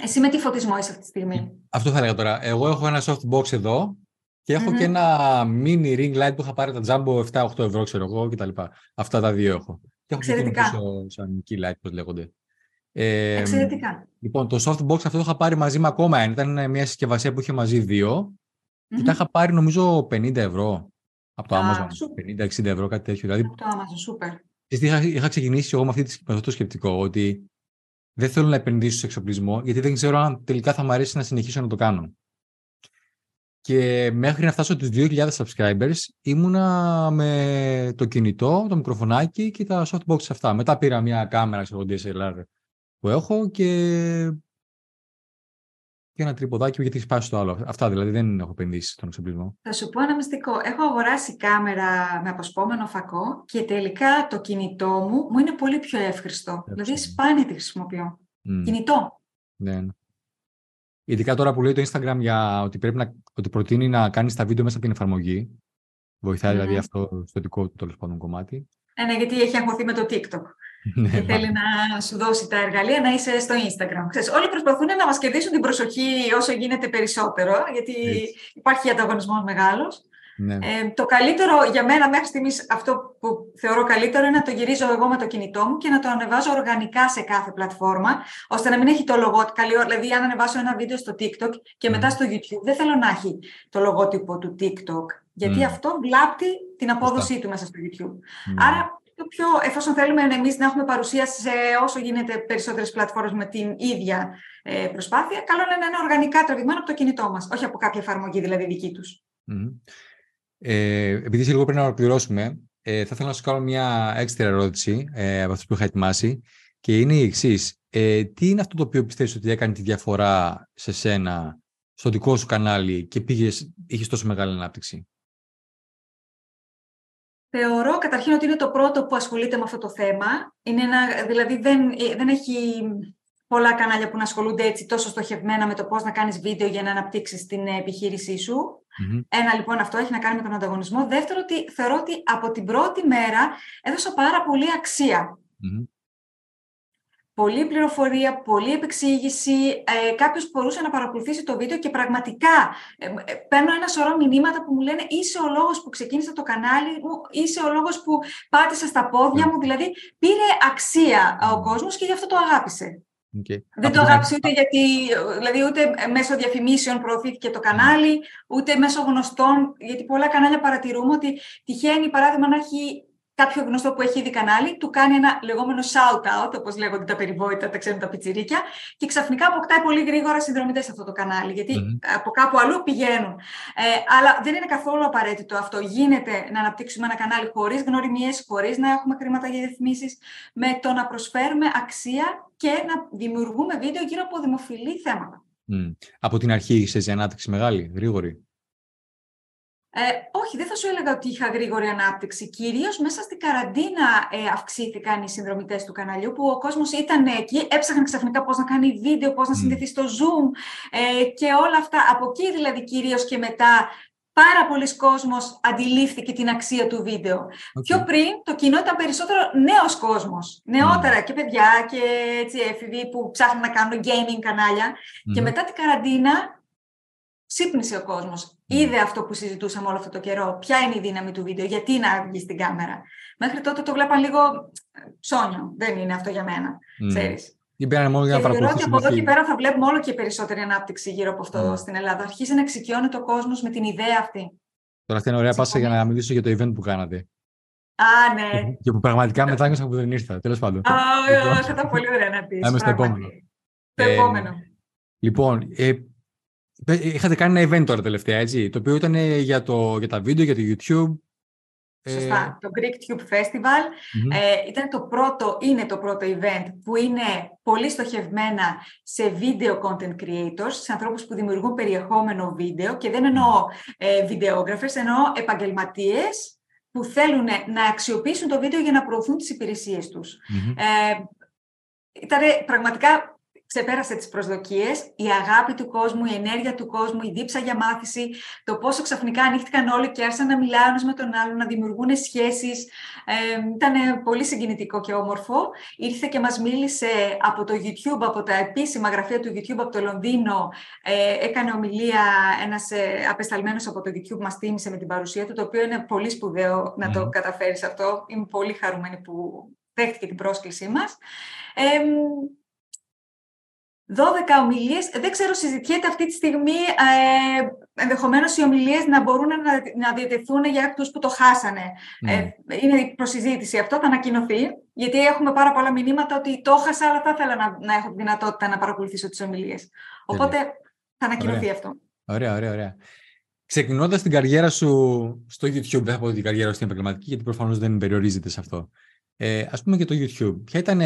Εσύ με τι φωτισμό είσαι αυτή τη στιγμή; Αυτό θα έλεγα τώρα. Εγώ έχω ένα soft box εδώ και εχω και ένα mini ring light που είχα πάρει τα Jumbo 7-8 ευρώ, ξέρω εγώ κτλ. Αυτά τα δύο έχω. Και έχω Εξαιρετικά. και πίσω σαν key light, πώς λέγονται. Ε, Εξαιρετικά. Λοιπόν, το soft box αυτό το είχα πάρει μαζί με ακόμα ένα. Ήταν μια συσκευασία που είχε μαζί δύο. Mm-hmm. Και τα είχα πάρει νομίζω 50 ευρώ από το Amazon. 50-60 ευρώ, κάτι τέτοιο. Δηλαδή, από το Amazon, super. Είχα, είχα ξεκινήσει εγώ με, αυτή, με αυτό το σκεπτικό, ότι δεν θέλω να επενδύσω σε εξοπλισμό, γιατί δεν ξέρω αν τελικά θα μου αρέσει να συνεχίσω να το κάνω. Και μέχρι να φτάσω στους 2.000 subscribers ήμουνα με το κινητό, το μικροφωνάκι και τα softbox αυτά. Μετά πήρα μια κάμερα, ξέρω, DSLR που έχω και και ένα τρυποδάκι γιατί έχει σπάσει το άλλο. Αυτά δηλαδή δεν έχω επενδύσει στον εξοπλισμό. Θα σου πω ένα μυστικό. Έχω αγοράσει κάμερα με αποσπόμενο φακό και τελικά το κινητό μου μου είναι πολύ πιο εύχριστο. Δηλαδή σπάνια τη χρησιμοποιώ. Mm. Κινητό. Ναι, ναι. Ειδικά τώρα που λέει το Instagram για ότι πρέπει να ότι προτείνει να κάνεις τα βίντεο μέσα από την εφαρμογή. Βοηθάει mm. δηλαδή αυτό στο δικό του τέλος πάντων κομμάτι. Ε, ναι, γιατί έχει αγχωθεί με το TikTok. Ναι, και θέλει να σου δώσει τα εργαλεία να είσαι στο Instagram. Ξέρεις, όλοι προσπαθούν να μας κερδίσουν την προσοχή όσο γίνεται περισσότερο, γιατί υπάρχει ανταγωνισμός μεγάλος. Ναι. Ε, το καλύτερο για μένα μέχρι στιγμής, αυτό που θεωρώ καλύτερο είναι να το γυρίζω εγώ με το κινητό μου και να το ανεβάζω οργανικά σε κάθε πλατφόρμα, ώστε να μην έχει το λογότυπο. Δηλαδή, αν ανεβάσω ένα βίντεο στο TikTok και μετά στο YouTube, δεν θέλω να έχει το λογότυπο του TikTok, γιατί αυτό βλάπτει την απόδοσή του μέσα στο YouTube. Άρα, το πιο, εφόσον θέλουμε εμείς να έχουμε παρουσία σε όσο γίνεται περισσότερες πλατφόρμες με την ίδια ε, προσπάθεια, καλό είναι να είναι οργανικά τραβηγμένο από το κινητό μας, όχι από κάποια εφαρμογή δηλαδή δική τους. Ε, επειδή είσαι λίγο πριν να ολοκληρώσουμε, ε, θα ήθελα να σου κάνω μια έξτρα ερώτηση ε, από αυτούς που είχα ετοιμάσει και είναι η εξής. Ε, τι είναι αυτό το οποίο πιστεύεις ότι έκανε τη διαφορά σε σένα, στο δικό σου κανάλι και πήγες, είχες τόσο μεγάλη ανάπτυξη; Θεωρώ καταρχήν ότι είναι το πρώτο που ασχολείται με αυτό το θέμα. Είναι ένα, δηλαδή δεν, δεν έχει πολλά κανάλια που να ασχολούνται έτσι τόσο στοχευμένα με το πώς να κάνεις βίντεο για να αναπτύξεις την επιχείρησή σου. Ένα λοιπόν αυτό έχει να κάνει με τον ανταγωνισμό. Δεύτερο, ότι θεωρώ ότι από την πρώτη μέρα έδωσα πάρα πολύ Πολύ πληροφορία, πολλή επεξήγηση. Ε, Κάποιος μπορούσε να παρακολουθήσει το βίντεο και πραγματικά ε, ε, παίρνω ένα σωρό μηνύματα που μου λένε Είσαι ο λόγος που ξεκίνησα το κανάλι μου, είσαι ο λόγος που πάτησα στα πόδια μου. Δηλαδή πήρε αξία ο κόσμος και γι' αυτό το αγάπησε. Okay. Δεν το αγάπησε ούτε γιατί, δηλαδή ούτε μέσω διαφημίσεων προωθήθηκε το κανάλι, ούτε μέσω γνωστών, γιατί πολλά κανάλια παρατηρούμε ότι τυχαίνει παράδειγμα να έχει κάποιο γνωστό που έχει ήδη κανάλι, του κάνει ένα λεγόμενο shout-out, όπως λέγονται τα περιβόητα, τα ξέρουν τα πιτσιρίκια, και ξαφνικά αποκτάει πολύ γρήγορα συνδρομητές σε αυτό το κανάλι, από κάπου αλλού πηγαίνουν. Ε, αλλά δεν είναι καθόλου απαραίτητο αυτό. Γίνεται να αναπτύξουμε ένα κανάλι χωρίς γνωριμίες, χωρίς να έχουμε χρήματα για ρυθμίσεις, με το να προσφέρουμε αξία και να δημιουργούμε βίντεο γύρω από δημοφιλή θέματα. Mm. Από την αρχή είσαι ανάπτυξη μεγάλη, γρήγορη; Ε, όχι, δεν θα σου έλεγα ότι είχα γρήγορη ανάπτυξη. Κυρίως μέσα στην καραντίνα ε, αυξήθηκαν οι συνδρομητές του καναλιού, που ο κόσμος ήταν εκεί, έψαχνε ξαφνικά πώς να κάνει βίντεο, πώς να συνδεθεί στο Zoom ε, και όλα αυτά. Από εκεί δηλαδή κυρίως και μετά πάρα πολλοί κόσμος αντιλήφθηκε την αξία του βίντεο. Πιο πριν το κοινό ήταν περισσότερο νέος κόσμος. Νεότερα και παιδιά και έτσι έφηβοι που ψάχνουν να κάνουν gaming κανάλια. Και μετά την καραντίνα ξύπνησε ο κόσμος. Είδε αυτό που συζητούσαμε όλο αυτό το καιρό. Ποια είναι η δύναμη του βίντεο, γιατί να βγει στην κάμερα. Μέχρι τότε το βλέπαν λίγο ψώνιο. Δεν είναι αυτό για μένα. Mm. Ξέρεις. Ή μόνο για να Θεωρώ ότι από εδώ και πέρα θα βλέπουμε όλο και περισσότερη ανάπτυξη γύρω από αυτό στην Ελλάδα. Αρχίζει να εξοικειώνεται ο κόσμος με την ιδέα αυτή. Τώρα αυτή είναι ωραία πάσα για να μιλήσω για το event που κάνατε. Α, ναι. Και που πραγματικά μετάνιωσα που δεν ήρθα. Τέλος πάντων. Α, θα ήταν πολύ ωραία να πεις. Πάμε στο επόμενο. Το επόμενο. Λοιπόν, ε, Είχατε κάνει ένα event τώρα τελευταία, έτσι, το οποίο ήταν για, το, για τα βίντεο, για το YouTube. Σωστά, το Greek Tube Festival ε, ήταν το πρώτο, είναι το πρώτο event που είναι πολύ στοχευμένα σε video content creators, σε ανθρώπους που δημιουργούν περιεχόμενο βίντεο και δεν εννοώ ε, videographers, εννοώ επαγγελματίες που θέλουν να αξιοποιήσουν το βίντεο για να προωθούν τις υπηρεσίες τους. Ε, ήταν πραγματικά ξεπέρασε τις προσδοκίες, η αγάπη του κόσμου, η ενέργεια του κόσμου, η δίψα για μάθηση, το πόσο ξαφνικά ανοίχτηκαν όλοι και άρχισαν να μιλάνε με τον άλλον, να δημιουργούν σχέσεις. Ε, ήταν πολύ συγκινητικό και όμορφο. Ήρθε και μας μίλησε από το YouTube, από τα επίσημα γραφεία του YouTube από το Λονδίνο. Ε, έκανε ομιλία ένας ε, απεσταλμένος από το YouTube, μας τίμησε με την παρουσία του, το οποίο είναι πολύ σπουδαίο να το καταφέρεις αυτό. Είμαι πολύ χαρούμενη που δέχτηκε την πρόσκλησή μας. Ε, 12 ομιλίες. Δεν ξέρω, συζητιέται αυτή τη στιγμή ε, ενδεχομένως οι ομιλίες να μπορούν να, να διατεθούν για αυτούς που το χάσανε. Mm. Ε, είναι προσυζήτηση αυτό, θα ανακοινωθεί. Γιατί έχουμε πάρα πολλά μηνύματα ότι το χάσα, αλλά θα ήθελα να, να έχω τη δυνατότητα να παρακολουθήσω τις ομιλίες. Οπότε θα ανακοινωθεί ωραία. αυτό. Ωραία, ωραία, ωραία. Ξεκινώντας την καριέρα σου στο YouTube, δεν θα πω την καριέρα σου στην επαγγελματική, γιατί προφανώς δεν περιορίζεται σε αυτό. Ε, ας πούμε και το YouTube. Ποια, ήταν,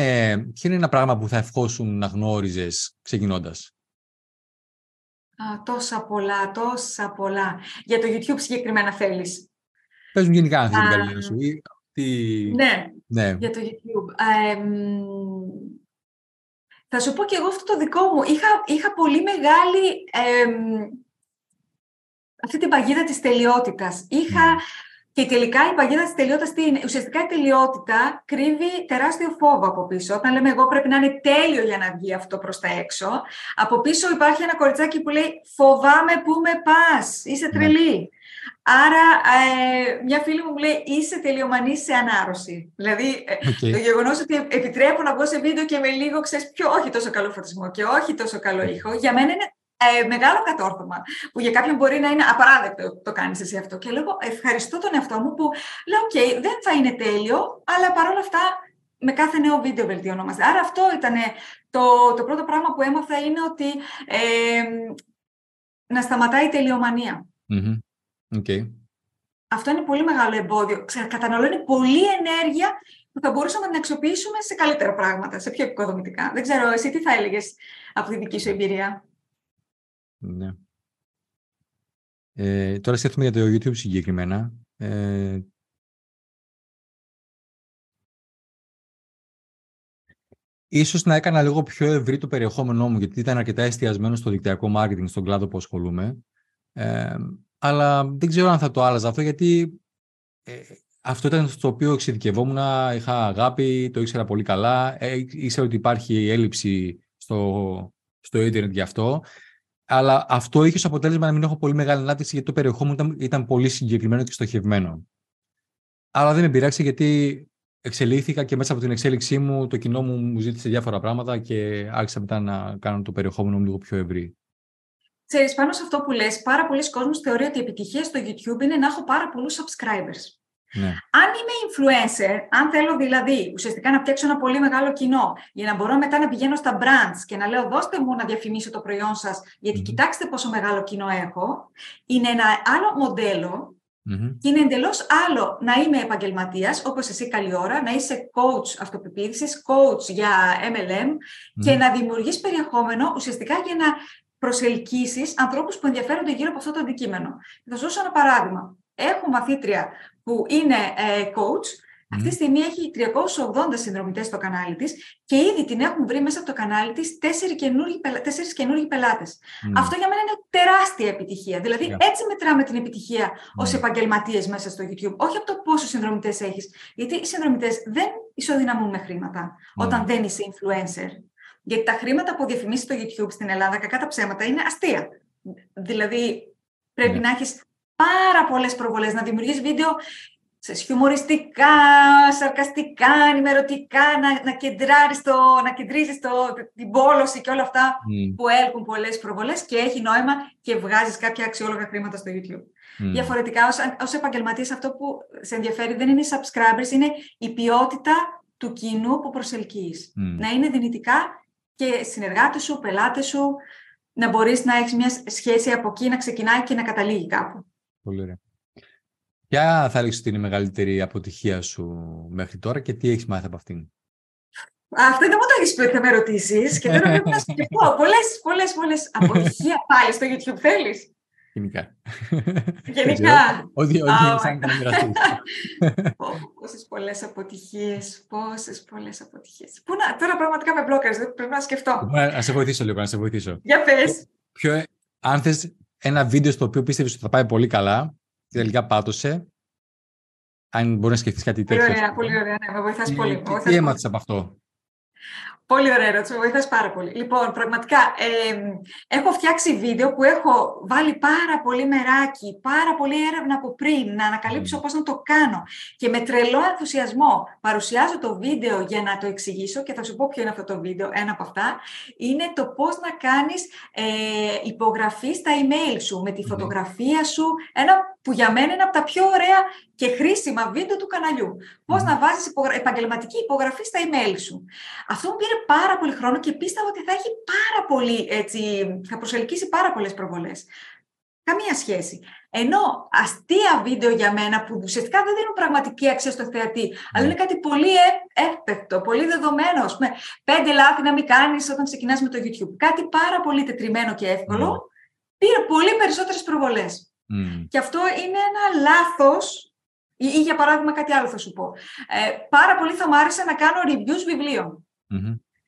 ποιο είναι ένα πράγμα που θα ευχόσουν να γνώριζες ξεκινώντας; Α, τόσα πολλά, τόσα πολλά. Για το YouTube συγκεκριμένα θέλεις; Πες μου γενικά αν θέλει καλή σου. Τι... Ναι, ναι, για το YouTube. θα σου πω και εγώ αυτό το δικό μου. Είχα, είχα πολύ μεγάλη... αυτή την παγίδα της τελειότητας. Είχα... Και τελικά η παγίδα της τελειότητας τι είναι; Ουσιαστικά η τελειότητα κρύβει τεράστιο φόβο από πίσω. Όταν λέμε εγώ πρέπει να είναι τέλειο για να βγει αυτό προς τα έξω, από πίσω υπάρχει ένα κοριτσάκι που λέει Φοβάμαι που με πας, είσαι ναι. τρελή. Άρα, ε, μια φίλη μου μου λέει: Είσαι τελειομανής σε ανάρρωση. Δηλαδή, ε, το γεγονός ότι επιτρέπω να βγω σε βίντεο και με λίγο ξέρεις πιο όχι τόσο καλό φωτισμό και όχι τόσο καλό ήχο, για μένα είναι ε, μεγάλο κατόρθωμα. Που για κάποιον μπορεί να είναι απαράδεκτο το κάνεις εσύ αυτό. Και λέω: Ευχαριστώ τον εαυτό μου που λέω: OK, δεν θα είναι τέλειο, αλλά παρόλα αυτά με κάθε νέο βίντεο βελτιωνόμαστε. Άρα αυτό ήταν το, το πρώτο πράγμα που έμαθα είναι ότι ε, να σταματάει η τελειομανία. Okay. Αυτό είναι πολύ μεγάλο εμπόδιο. Καταναλώνει πολλή ενέργεια που θα μπορούσαμε να αξιοποιήσουμε σε καλύτερα πράγματα, σε πιο οικοδομητικά. Δεν ξέρω, εσύ τι θα έλεγες από τη δική σου εμπειρία; Ναι. Ε, τώρα σκέφτομαι για το YouTube συγκεκριμένα. Ε, ίσως να έκανα λίγο πιο ευρύ το περιεχόμενό μου, γιατί ήταν αρκετά εστιασμένο στο δικτυακό marketing, στον κλάδο που ασχολούμαι. Ε, αλλά δεν ξέρω αν θα το άλλαζα αυτό, γιατί ε, αυτό ήταν στο οποίο εξειδικευόμουν, είχα αγάπη, το ήξερα πολύ καλά, ε, ήξερα ότι υπάρχει έλλειψη στο, στο ίντερνετ γι' αυτό. Αλλά αυτό είχε ως αποτέλεσμα να μην έχω πολύ μεγάλη ανάπτυξη γιατί το περιεχόμενο ήταν, ήταν πολύ συγκεκριμένο και στοχευμένο. Αλλά δεν με πειράξει γιατί εξελίχθηκα και μέσα από την εξέλιξή μου το κοινό μου μου ζήτησε διάφορα πράγματα και άρχισα μετά να κάνω το περιεχόμενο μου λίγο πιο ευρύ. Ξέρεις, πάνω σε αυτό που λες, πάρα πολλοί κόσμος θεωρεί ότι η επιτυχία στο YouTube είναι να έχω πάρα πολλούς subscribers. Ναι. Αν είμαι influencer, αν θέλω δηλαδή ουσιαστικά να φτιάξω ένα πολύ μεγάλο κοινό για να μπορώ μετά να πηγαίνω στα brands και να λέω δώστε μου να διαφημίσω το προϊόν σας γιατί κοιτάξτε πόσο μεγάλο κοινό έχω, είναι ένα άλλο μοντέλο και είναι εντελώς άλλο να είμαι επαγγελματίας, όπως εσύ καλή ώρα, να είσαι coach αυτοπεποίθησης, coach για MLM και να δημιουργείς περιεχόμενο ουσιαστικά για να προσελκύσεις ανθρώπους που ενδιαφέρονται γύρω από αυτό το αντικείμενο. Θα σας δώσω ένα παράδειγμα. Έχω μαθήτρια που είναι ε, coach, αυτή τη στιγμή έχει 380 συνδρομητές στο κανάλι της και ήδη την έχουν βρει μέσα από το κανάλι της τέσσερις καινούργιοι, τέσσερις καινούργιοι πελάτες. Αυτό για μένα είναι τεράστια επιτυχία. Δηλαδή έτσι μετράμε την επιτυχία mm. ως επαγγελματίες μέσα στο YouTube. Όχι από το πόσο συνδρομητές έχεις. Γιατί οι συνδρομητές δεν ισοδυναμούν με χρήματα όταν δεν είσαι influencer. Γιατί τα χρήματα που διαφημίσει στο YouTube στην Ελλάδα, κακά τα ψέματα, είναι αστεία. Δηλαδή πρέπει ναι. να έχεις πάρα πολλές προβολές, να δημιουργείς βίντεο σε χιουμοριστικά, σαρκαστικά, ενημερωτικά, να, να, κεντράρεις το, να κεντρίζεις το, την πόλωση και όλα αυτά που έλκουν πολλές προβολές και έχει νόημα και βγάζεις κάποια αξιόλογα χρήματα στο YouTube. Mm. Διαφορετικά, ως, ως επαγγελματίας αυτό που σε ενδιαφέρει δεν είναι οι subscribers, είναι η ποιότητα του κοινού που προσελκύεις. Να είναι δυνητικά και συνεργάτες σου, πελάτες σου, να μπορείς να έχεις μια σχέση από εκεί να ξεκινάει και να καταλήγει κάπου. Πολύ ωραία. Ποια θα ρίξει την μεγαλύτερη αποτυχία σου μέχρι τώρα και τι έχεις μάθει από αυτήν; Αυτό δεν μου το έχει πει, θα με ρωτήσεις και τώρα πρέπει να σου πω. Πολλές, πολλές, πολλές αποτυχία πάλι στο YouTube θέλεις. Γενικά. Γενικά. Ό,τι σαν να μοιραστεί. Πόσες πολλές αποτυχίες. Πόσες πολλές αποτυχίες. Πού να, τώρα πραγματικά με μπλόκαρες, πρέπει να σκεφτώ. Να σε βοηθήσω λίγο, να σε βοηθήσω. Για πες. Αν θες ένα βίντεο στο οποίο πίστευες ότι θα πάει πολύ καλά και τελικά πάτωσε. Αν μπορεί να σκεφτείς κάτι τέτοιο. Πολύ ωραία, πολύ ωραία. Ναι, με βοηθάς πολύ. Τι έμαθες από αυτό; Πολύ ωραία ερώτηση, με βοηθάς πάρα πολύ. Λοιπόν, πραγματικά, ε, έχω φτιάξει βίντεο που έχω βάλει πάρα πολύ μεράκι, πάρα πολύ έρευνα από πριν, να ανακαλύψω mm. πώς να το κάνω. Και με τρελό ενθουσιασμό παρουσιάζω το βίντεο για να το εξηγήσω και θα σου πω ποιο είναι αυτό το βίντεο, ένα από αυτά. Είναι το πώς να κάνεις ε, υπογραφή στα email σου, με τη φωτογραφία σου, ένα που για μένα είναι από τα πιο ωραία και χρήσιμα βίντεο του καναλιού. Πώς να βάζει επαγγελματική υπογραφή στα email σου. Αυτό μου πήρε πάρα πολύ χρόνο και πίστευα ότι θα έχει πάρα πολύ, έτσι, θα προσελκύσει πάρα πολλές προβολές. Καμία σχέση. Ενώ αστεία βίντεο για μένα που ουσιαστικά δεν δίνουν πραγματική αξία στο θεατή, αλλά είναι κάτι πολύ εύπεπτο, πολύ δεδομένο. Με πέντε λάθη να μην κάνεις όταν ξεκινάς με το YouTube. Κάτι πάρα πολύ τετριμένο και εύκολο πήρε πολύ περισσότερες προβολές. Και αυτό είναι ένα λάθος, ή, ή, για παράδειγμα κάτι άλλο θα σου πω. Ε, πάρα πολύ θα μου άρεσε να κάνω reviews βιβλίων.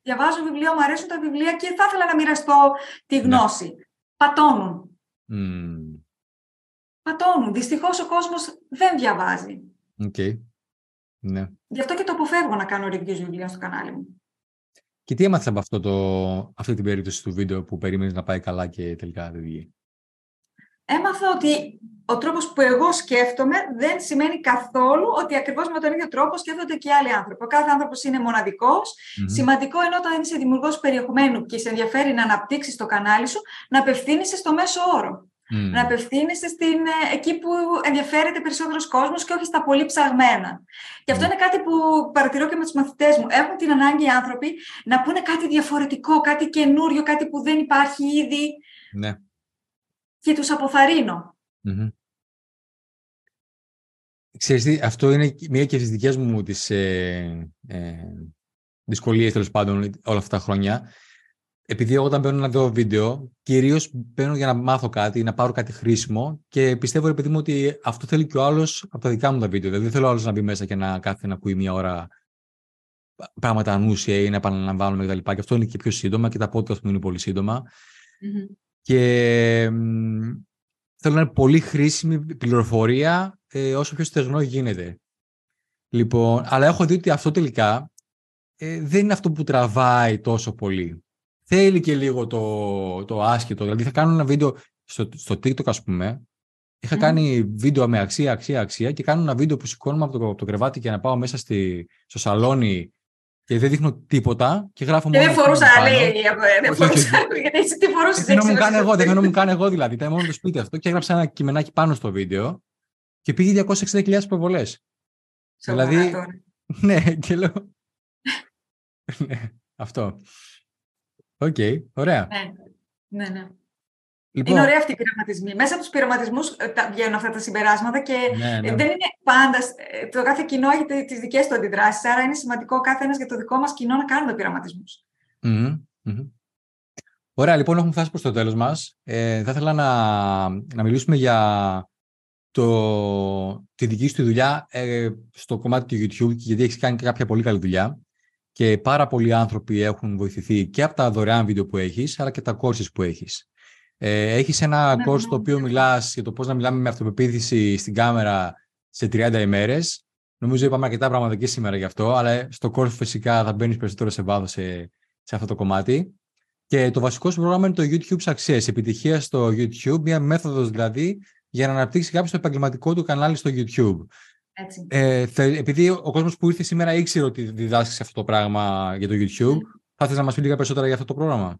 Διαβάζω βιβλία, μου αρέσουν τα βιβλία και θα ήθελα να μοιραστώ τη ναι. γνώση. Πατώνουν. Πατώνουν. Δυστυχώς ο κόσμος δεν διαβάζει. Okay. Ναι. Γι' αυτό και το αποφεύγω να κάνω reviews βιβλία στο κανάλι μου. Και τι έμαθες από αυτό το, αυτή την περίπτωση του βίντεο που περίμενες να πάει καλά και τελικά δεν βγήκε. Έμαθα ότι ο τρόπος που εγώ σκέφτομαι δεν σημαίνει καθόλου ότι ακριβώς με τον ίδιο τρόπο σκέφτονται και άλλοι άνθρωποι. Ο κάθε άνθρωπος είναι Σημαντικό είναι όταν είσαι δημιουργός περιεχομένου και σε ενδιαφέρει να αναπτύξεις το κανάλι σου, να απευθύνεσαι στο μέσο όρο. Mm. Να απευθύνεσαι στην, ε, εκεί που ενδιαφέρεται περισσότερος κόσμος και όχι στα πολύ ψαγμένα. Και αυτό είναι κάτι που παρατηρώ και με τους μαθητές μου. Έχουν την ανάγκη οι άνθρωποι να πούνε κάτι διαφορετικό, κάτι καινούριο, κάτι που δεν υπάρχει ήδη. Ναι. Και τους αποθαρρυνω Ξέρεις τι, αυτό είναι μία και τις δικές μου τις ε, ε, δυσκολίες τέλος πάντων όλα αυτά τα χρόνια. Επειδή εγώ όταν μπαίνω να δω βίντεο, κυρίως μπαίνω για να μάθω κάτι, να πάρω κάτι χρήσιμο και πιστεύω, επειδή μου, ότι αυτό θέλει και ο άλλος από τα δικά μου τα βίντεο. Δηλαδή, δεν θέλω άλλος να μπει μέσα και να κάθεται να ακούει μία ώρα πράγματα ανούσια ή να επαναλαμβάνουμε κτλ. Και, και αυτό είναι και πιο σύντομα και τα podcast μου είναι πολύ Και θέλω να είναι πολύ χρήσιμη πληροφορία ε, όσο πιο στεγνό γίνεται. Λοιπόν, αλλά έχω δει ότι αυτό τελικά ε, δεν είναι αυτό που τραβάει τόσο πολύ θέλει και λίγο το, το άσχετο. Δηλαδή θα κάνω ένα βίντεο στο, στο TikTok ας πούμε, είχα κάνει βίντεο με αξία, αξία, αξία και κάνω ένα βίντεο που σηκώνουμε από το, το κρεβάτι και να πάω μέσα στη, στο σαλόνι και δεν δείχνω τίποτα και γράφω μόνο. Και δεν φορούσα άλλη. Δεν φορούσα γιατί εσύ τι φορούσες. Δεν μου κάνει εγώ, δεν μου κάνει εγώ δηλαδή. Ήταν μόνο το σπίτι αυτό και έγραψα ένα κειμενάκι πάνω στο βίντεο και πήγε 260.000 προβολές. Δηλαδή, ναι, και λέω... ναι, αυτό. OK, okay, ωραία. Ναι, ναι. Ναι. Λοιπόν... Είναι ωραία αυτοί οι πειραματισμοί. Μέσα από τους πειραματισμούς ε, βγαίνουν αυτά τα συμπεράσματα και ναι, ναι. δεν είναι πάντα. Ε, το κάθε κοινό έχει τις δικές του αντιδράσεις. Άρα είναι σημαντικό κάθε ένας για το δικό μας κοινό να κάνουμε πειραματισμούς. Mm-hmm. Ωραία, λοιπόν, έχουμε φτάσει προς το τέλος μας. Ε, θα ήθελα να, να μιλήσουμε για το, τη δική σου δουλειά ε, στο κομμάτι του YouTube, γιατί έχεις κάνει κάποια πολύ καλή δουλειά και πάρα πολλοί άνθρωποι έχουν βοηθηθεί και από τα δωρεάν βίντεο που έχεις, αλλά και τα courses που έχεις. Ε, έχεις ένα ναι, course το οποίο μιλάς για το πώς να μιλάμε με αυτοπεποίθηση στην κάμερα σε 30 ημέρες. Νομίζω είπαμε αρκετά πράγματα και σήμερα γι' αυτό, αλλά στο course φυσικά θα μπαίνεις περισσότερο σε βάθος σε, σε αυτό το κομμάτι. Και το βασικό σου πρόγραμμα είναι το YouTube Success, επιτυχία στο YouTube, μια μέθοδος δηλαδή για να αναπτύξεις κάποιο το επαγγελματικό του κανάλι στο YouTube. Έτσι. Ε, επειδή ο κόσμος που ήρθε σήμερα ήξερε ότι διδάσκεις αυτό το πράγμα για το YouTube, mm. θα ήθελα να μας πεις λίγα περισσότερα για αυτό το πρόγραμμα;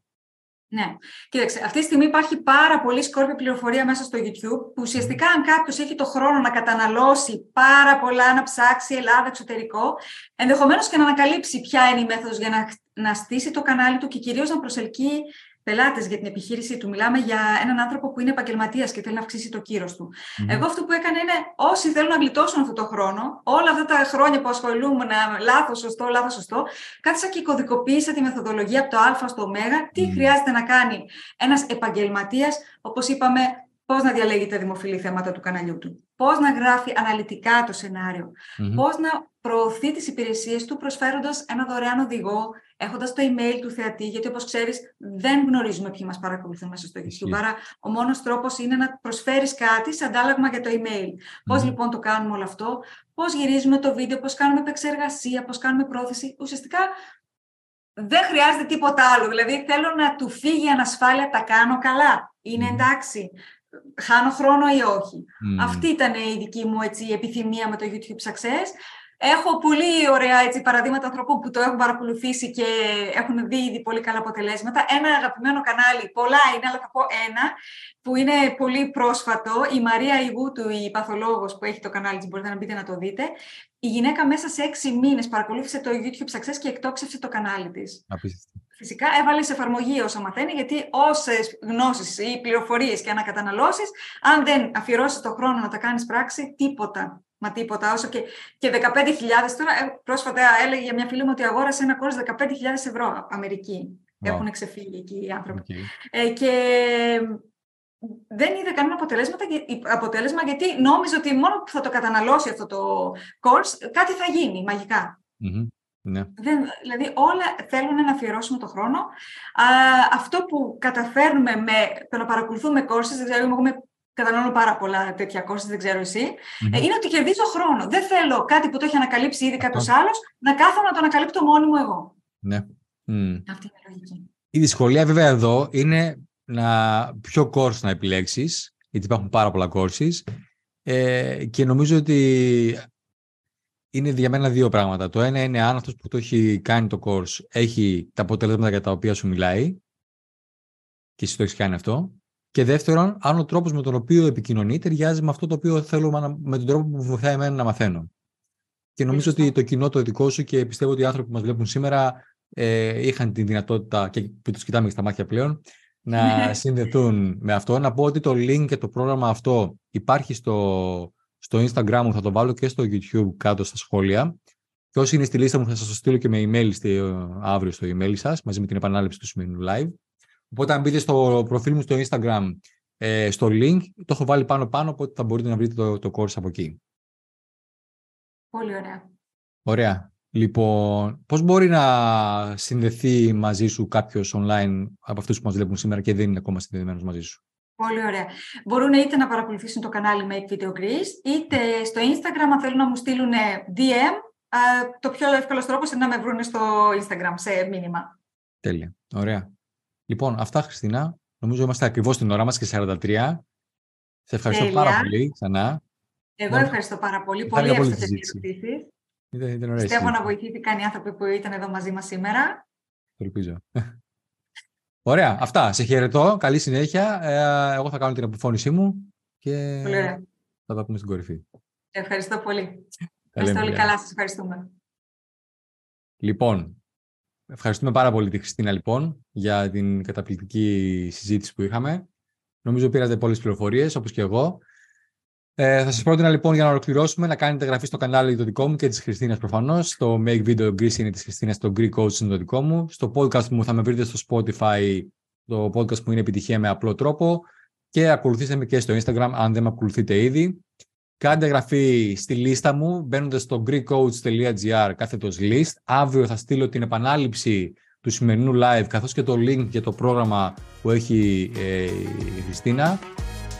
Ναι. Κοίταξε, αυτή τη στιγμή υπάρχει πάρα πολύ σκόρπια πληροφορία μέσα στο YouTube που ουσιαστικά αν κάποιος έχει το χρόνο να καταναλώσει πάρα πολλά, να ψάξει Ελλάδα εξωτερικό, ενδεχομένως και να ανακαλύψει ποια είναι η μέθοδος για να, να στήσει το κανάλι του και κυρίως να προσελκύει πελάτες για την επιχείρησή του. Μιλάμε για έναν άνθρωπο που είναι επαγγελματίας και θέλει να αυξήσει το κύρος του. Εγώ αυτό που έκανα είναι όσοι θέλουν να γλιτώσουν αυτό το χρόνο, όλα αυτά τα χρόνια που ασχολούμαι, λάθος, σωστό, λάθος, σωστό, κάθισα και κωδικοποίησα τη μεθοδολογία από το Α στο Ω, τι χρειάζεται να κάνει ένας επαγγελματίας, όπως είπαμε, πώς να διαλέγει τα δημοφιλή θέματα του καναλιού του, πώς να γράφει αναλυτικά το σενάριο, mm πώς να προωθεί τις υπηρεσίες του προσφέροντας ένα δωρεάν οδηγό, έχοντας το email του θεατή, γιατί όπως ξέρεις, δεν γνωρίζουμε ποιοι μας παρακολουθούν μέσα στο YouTube. Άρα, ο μόνος τρόπος είναι να προσφέρεις κάτι σε αντάλλαγμα για το email. Mm. Πώ λοιπόν το κάνουμε όλο αυτό, πώς γυρίζουμε το βίντεο, πώς κάνουμε επεξεργασία, πώς κάνουμε πρόθεση; Ουσιαστικά δεν χρειάζεται τίποτα άλλο. Δηλαδή, θέλω να του φύγει η ανασφάλεια, τα κάνω καλά. Είναι εντάξει. Χάνω χρόνο ή όχι; Αυτή ήταν η δική μου έτσι, επιθυμία με το YouTube Success. Έχω πολύ ωραία έτσι, παραδείγματα ανθρώπων που το έχουν παρακολουθήσει και έχουν δει ήδη πολύ καλά αποτελέσματα. Ένα αγαπημένο κανάλι, πολλά είναι, αλλά θα πω ένα, που είναι πολύ πρόσφατο. Η Μαρία Ιγούτου, η παθολόγος που έχει το κανάλι της, μπορείτε να μπείτε να το δείτε. Η γυναίκα μέσα σε έξι μήνες παρακολούθησε το YouTube Success και εκτόξευσε το κανάλι της. Φυσικά έβαλε σε εφαρμογή όσα μαθαίνει, γιατί όσες γνώσεις ή πληροφορίες και να καταναλώσει, αν δεν αφιερώσεις το χρόνο να τα κάνεις πράξη, τίποτα Μα τίποτα. Όσο και, και 15.000 τώρα, ε, πρόσφατα έλεγε για μια φίλη μου ότι αγόρασε ένα κόρς 15.000 ευρώ Αμερική. Έχουν ξεφύγει εκεί οι άνθρωποι. Ε, και δεν είδε κανένα αποτέλεσμα, γιατί νόμιζε ότι μόνο που θα το καταναλώσει αυτό το course κάτι θα γίνει Ναι. Δεν, δηλαδή όλα θέλουν να αφιερώσουμε το χρόνο. Α, αυτό που καταφέρνουμε με το να παρακολουθούμε courses, δηλαδή εγώ έχουμε καταναλώνω πάρα πολλά τέτοια courses, δεν ξέρω εσύ, ε, είναι ότι κερδίζω χρόνο. Δεν θέλω κάτι που το έχει ανακαλύψει ήδη κάποιος άλλος να κάθομαι να το ανακαλύπτω μόνη μου εγώ. Ναι. Αυτή είναι η λογική. Η δυσκολία βέβαια εδώ είναι να, ποιο course να επιλέξεις, γιατί υπάρχουν πάρα πολλά courses ε, και νομίζω ότι είναι για μένα δύο πράγματα. Το ένα είναι αν αυτός που το έχει κάνει το course έχει τα αποτελέσματα για τα οποία σου μιλάει και εσύ το έχεις κάνει αυτό. Και δεύτερον, αν ο τρόπος με τον οποίο επικοινωνεί ταιριάζει με αυτό το οποίο θέλω, με τον τρόπο που βοηθάει εμένα να μαθαίνω. Και νομίζω ότι το κοινό το δικό σου και πιστεύω ότι οι άνθρωποι που μας βλέπουν σήμερα ε, είχαν τη δυνατότητα και που τους κοιτάμε στα μάτια πλέον να συνδεθούν με αυτό. Να πω ότι το link και το πρόγραμμα αυτό υπάρχει στο, στο Instagram μου, θα το βάλω και στο YouTube κάτω στα σχόλια. Και όσοι είναι στη λίστα μου θα σας το στείλω και με email στη, αύριο στο email σας, μαζί με την επανάληψη του σημερινού live. Οπότε αν μπείτε στο προφίλ μου στο Instagram, ε, στο link, το έχω βάλει πάνω-πάνω, οπότε θα μπορείτε να βρείτε το, το course από εκεί. Πολύ ωραία. Ωραία. Λοιπόν, πώς μπορεί να συνδεθεί μαζί σου κάποιος online από αυτούς που μας βλέπουν σήμερα και δεν είναι ακόμα συνδεδεμένος μαζί σου; Πολύ ωραία. Μπορούν είτε να παρακολουθήσουν το κανάλι Make Video Greece, είτε στο Instagram αν θέλουν να μου στείλουν DM. Το πιο εύκολος τρόπος είναι να με βρουν στο Instagram σε μήνυμα. Τέλεια. Ωραία. Λοιπόν, αυτά Χριστίνα. Νομίζω είμαστε ακριβώς στην ώρα μας και 43. Σε ευχαριστώ Τέλεια. πάρα πολύ ξανά. Εγώ ευχαριστώ πάρα πολύ. Πολύ εύστοχες ερωτήσεις. Ήταν, ήταν ωραία Πιστεύω συζήτηση. να βοηθήθηκαν οι άνθρωποι που ήταν εδώ μαζί μας σήμερα. Το ελπίζω. Ωραία. Αυτά. Σε χαιρετώ. Καλή συνέχεια. Ε, εγώ θα κάνω την αποφώνησή μου και Πολύ ωραία. θα τα πούμε στην κορυφή. Ευχαριστώ πολύ. Τα λέμε, Είστε όλοι γεια. καλά. Σας ευχαριστούμε. Λοιπόν, ευχαριστούμε πάρα πολύ τη Χριστίνα λοιπόν για την καταπληκτική συζήτηση που είχαμε. Νομίζω πήρατε πολλές πληροφορίες, όπως και εγώ. Ε, θα σας πρότεινα λοιπόν για να ολοκληρώσουμε να κάνετε εγγραφή στο κανάλι το δικό μου και της Χριστίνας προφανώς. Το Make Video Greece είναι της Χριστίνας, το Greek Coach είναι το δικό μου. Στο podcast μου θα με βρείτε στο Spotify, το podcast που είναι επιτυχία με απλό τρόπο και ακολουθήστε με και στο Instagram αν δεν με ακολουθείτε ήδη. Κάντε εγγραφή στη λίστα μου μπαίνοντα στο greekcoach.gr κάθετος list. Αύριο θα στείλω την επανάληψη του σημερινού live καθώς και το link για το πρόγραμμα που έχει ε, η Χριστίνα.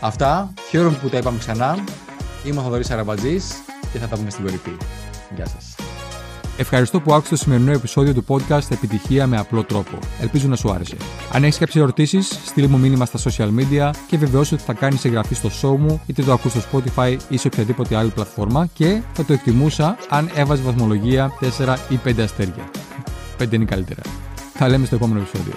Αυτά. Χαίρομαι που τα είπαμε ξανά. Είμαι ο Θοδωρής Αραμπατζής και θα τα πούμε στην κορυφή. Γεια σας. Ευχαριστώ που άκουσες το σημερινό επεισόδιο του podcast Επιτυχία με απλό τρόπο. Ελπίζω να σου άρεσε. Αν έχεις κάποιες ερωτήσεις, στείλ μου μήνυμα στα social media και βεβαιώσου ότι θα κάνεις εγγραφή στο show μου, είτε το ακούς στο Spotify ή σε οποιαδήποτε άλλη πλατφόρμα και θα το εκτιμούσα αν έβαζε βαθμολογία 4 ή 5 αστέρια. 5 είναι καλύτερα. Θα λέμε στο επόμενο επεισόδιο.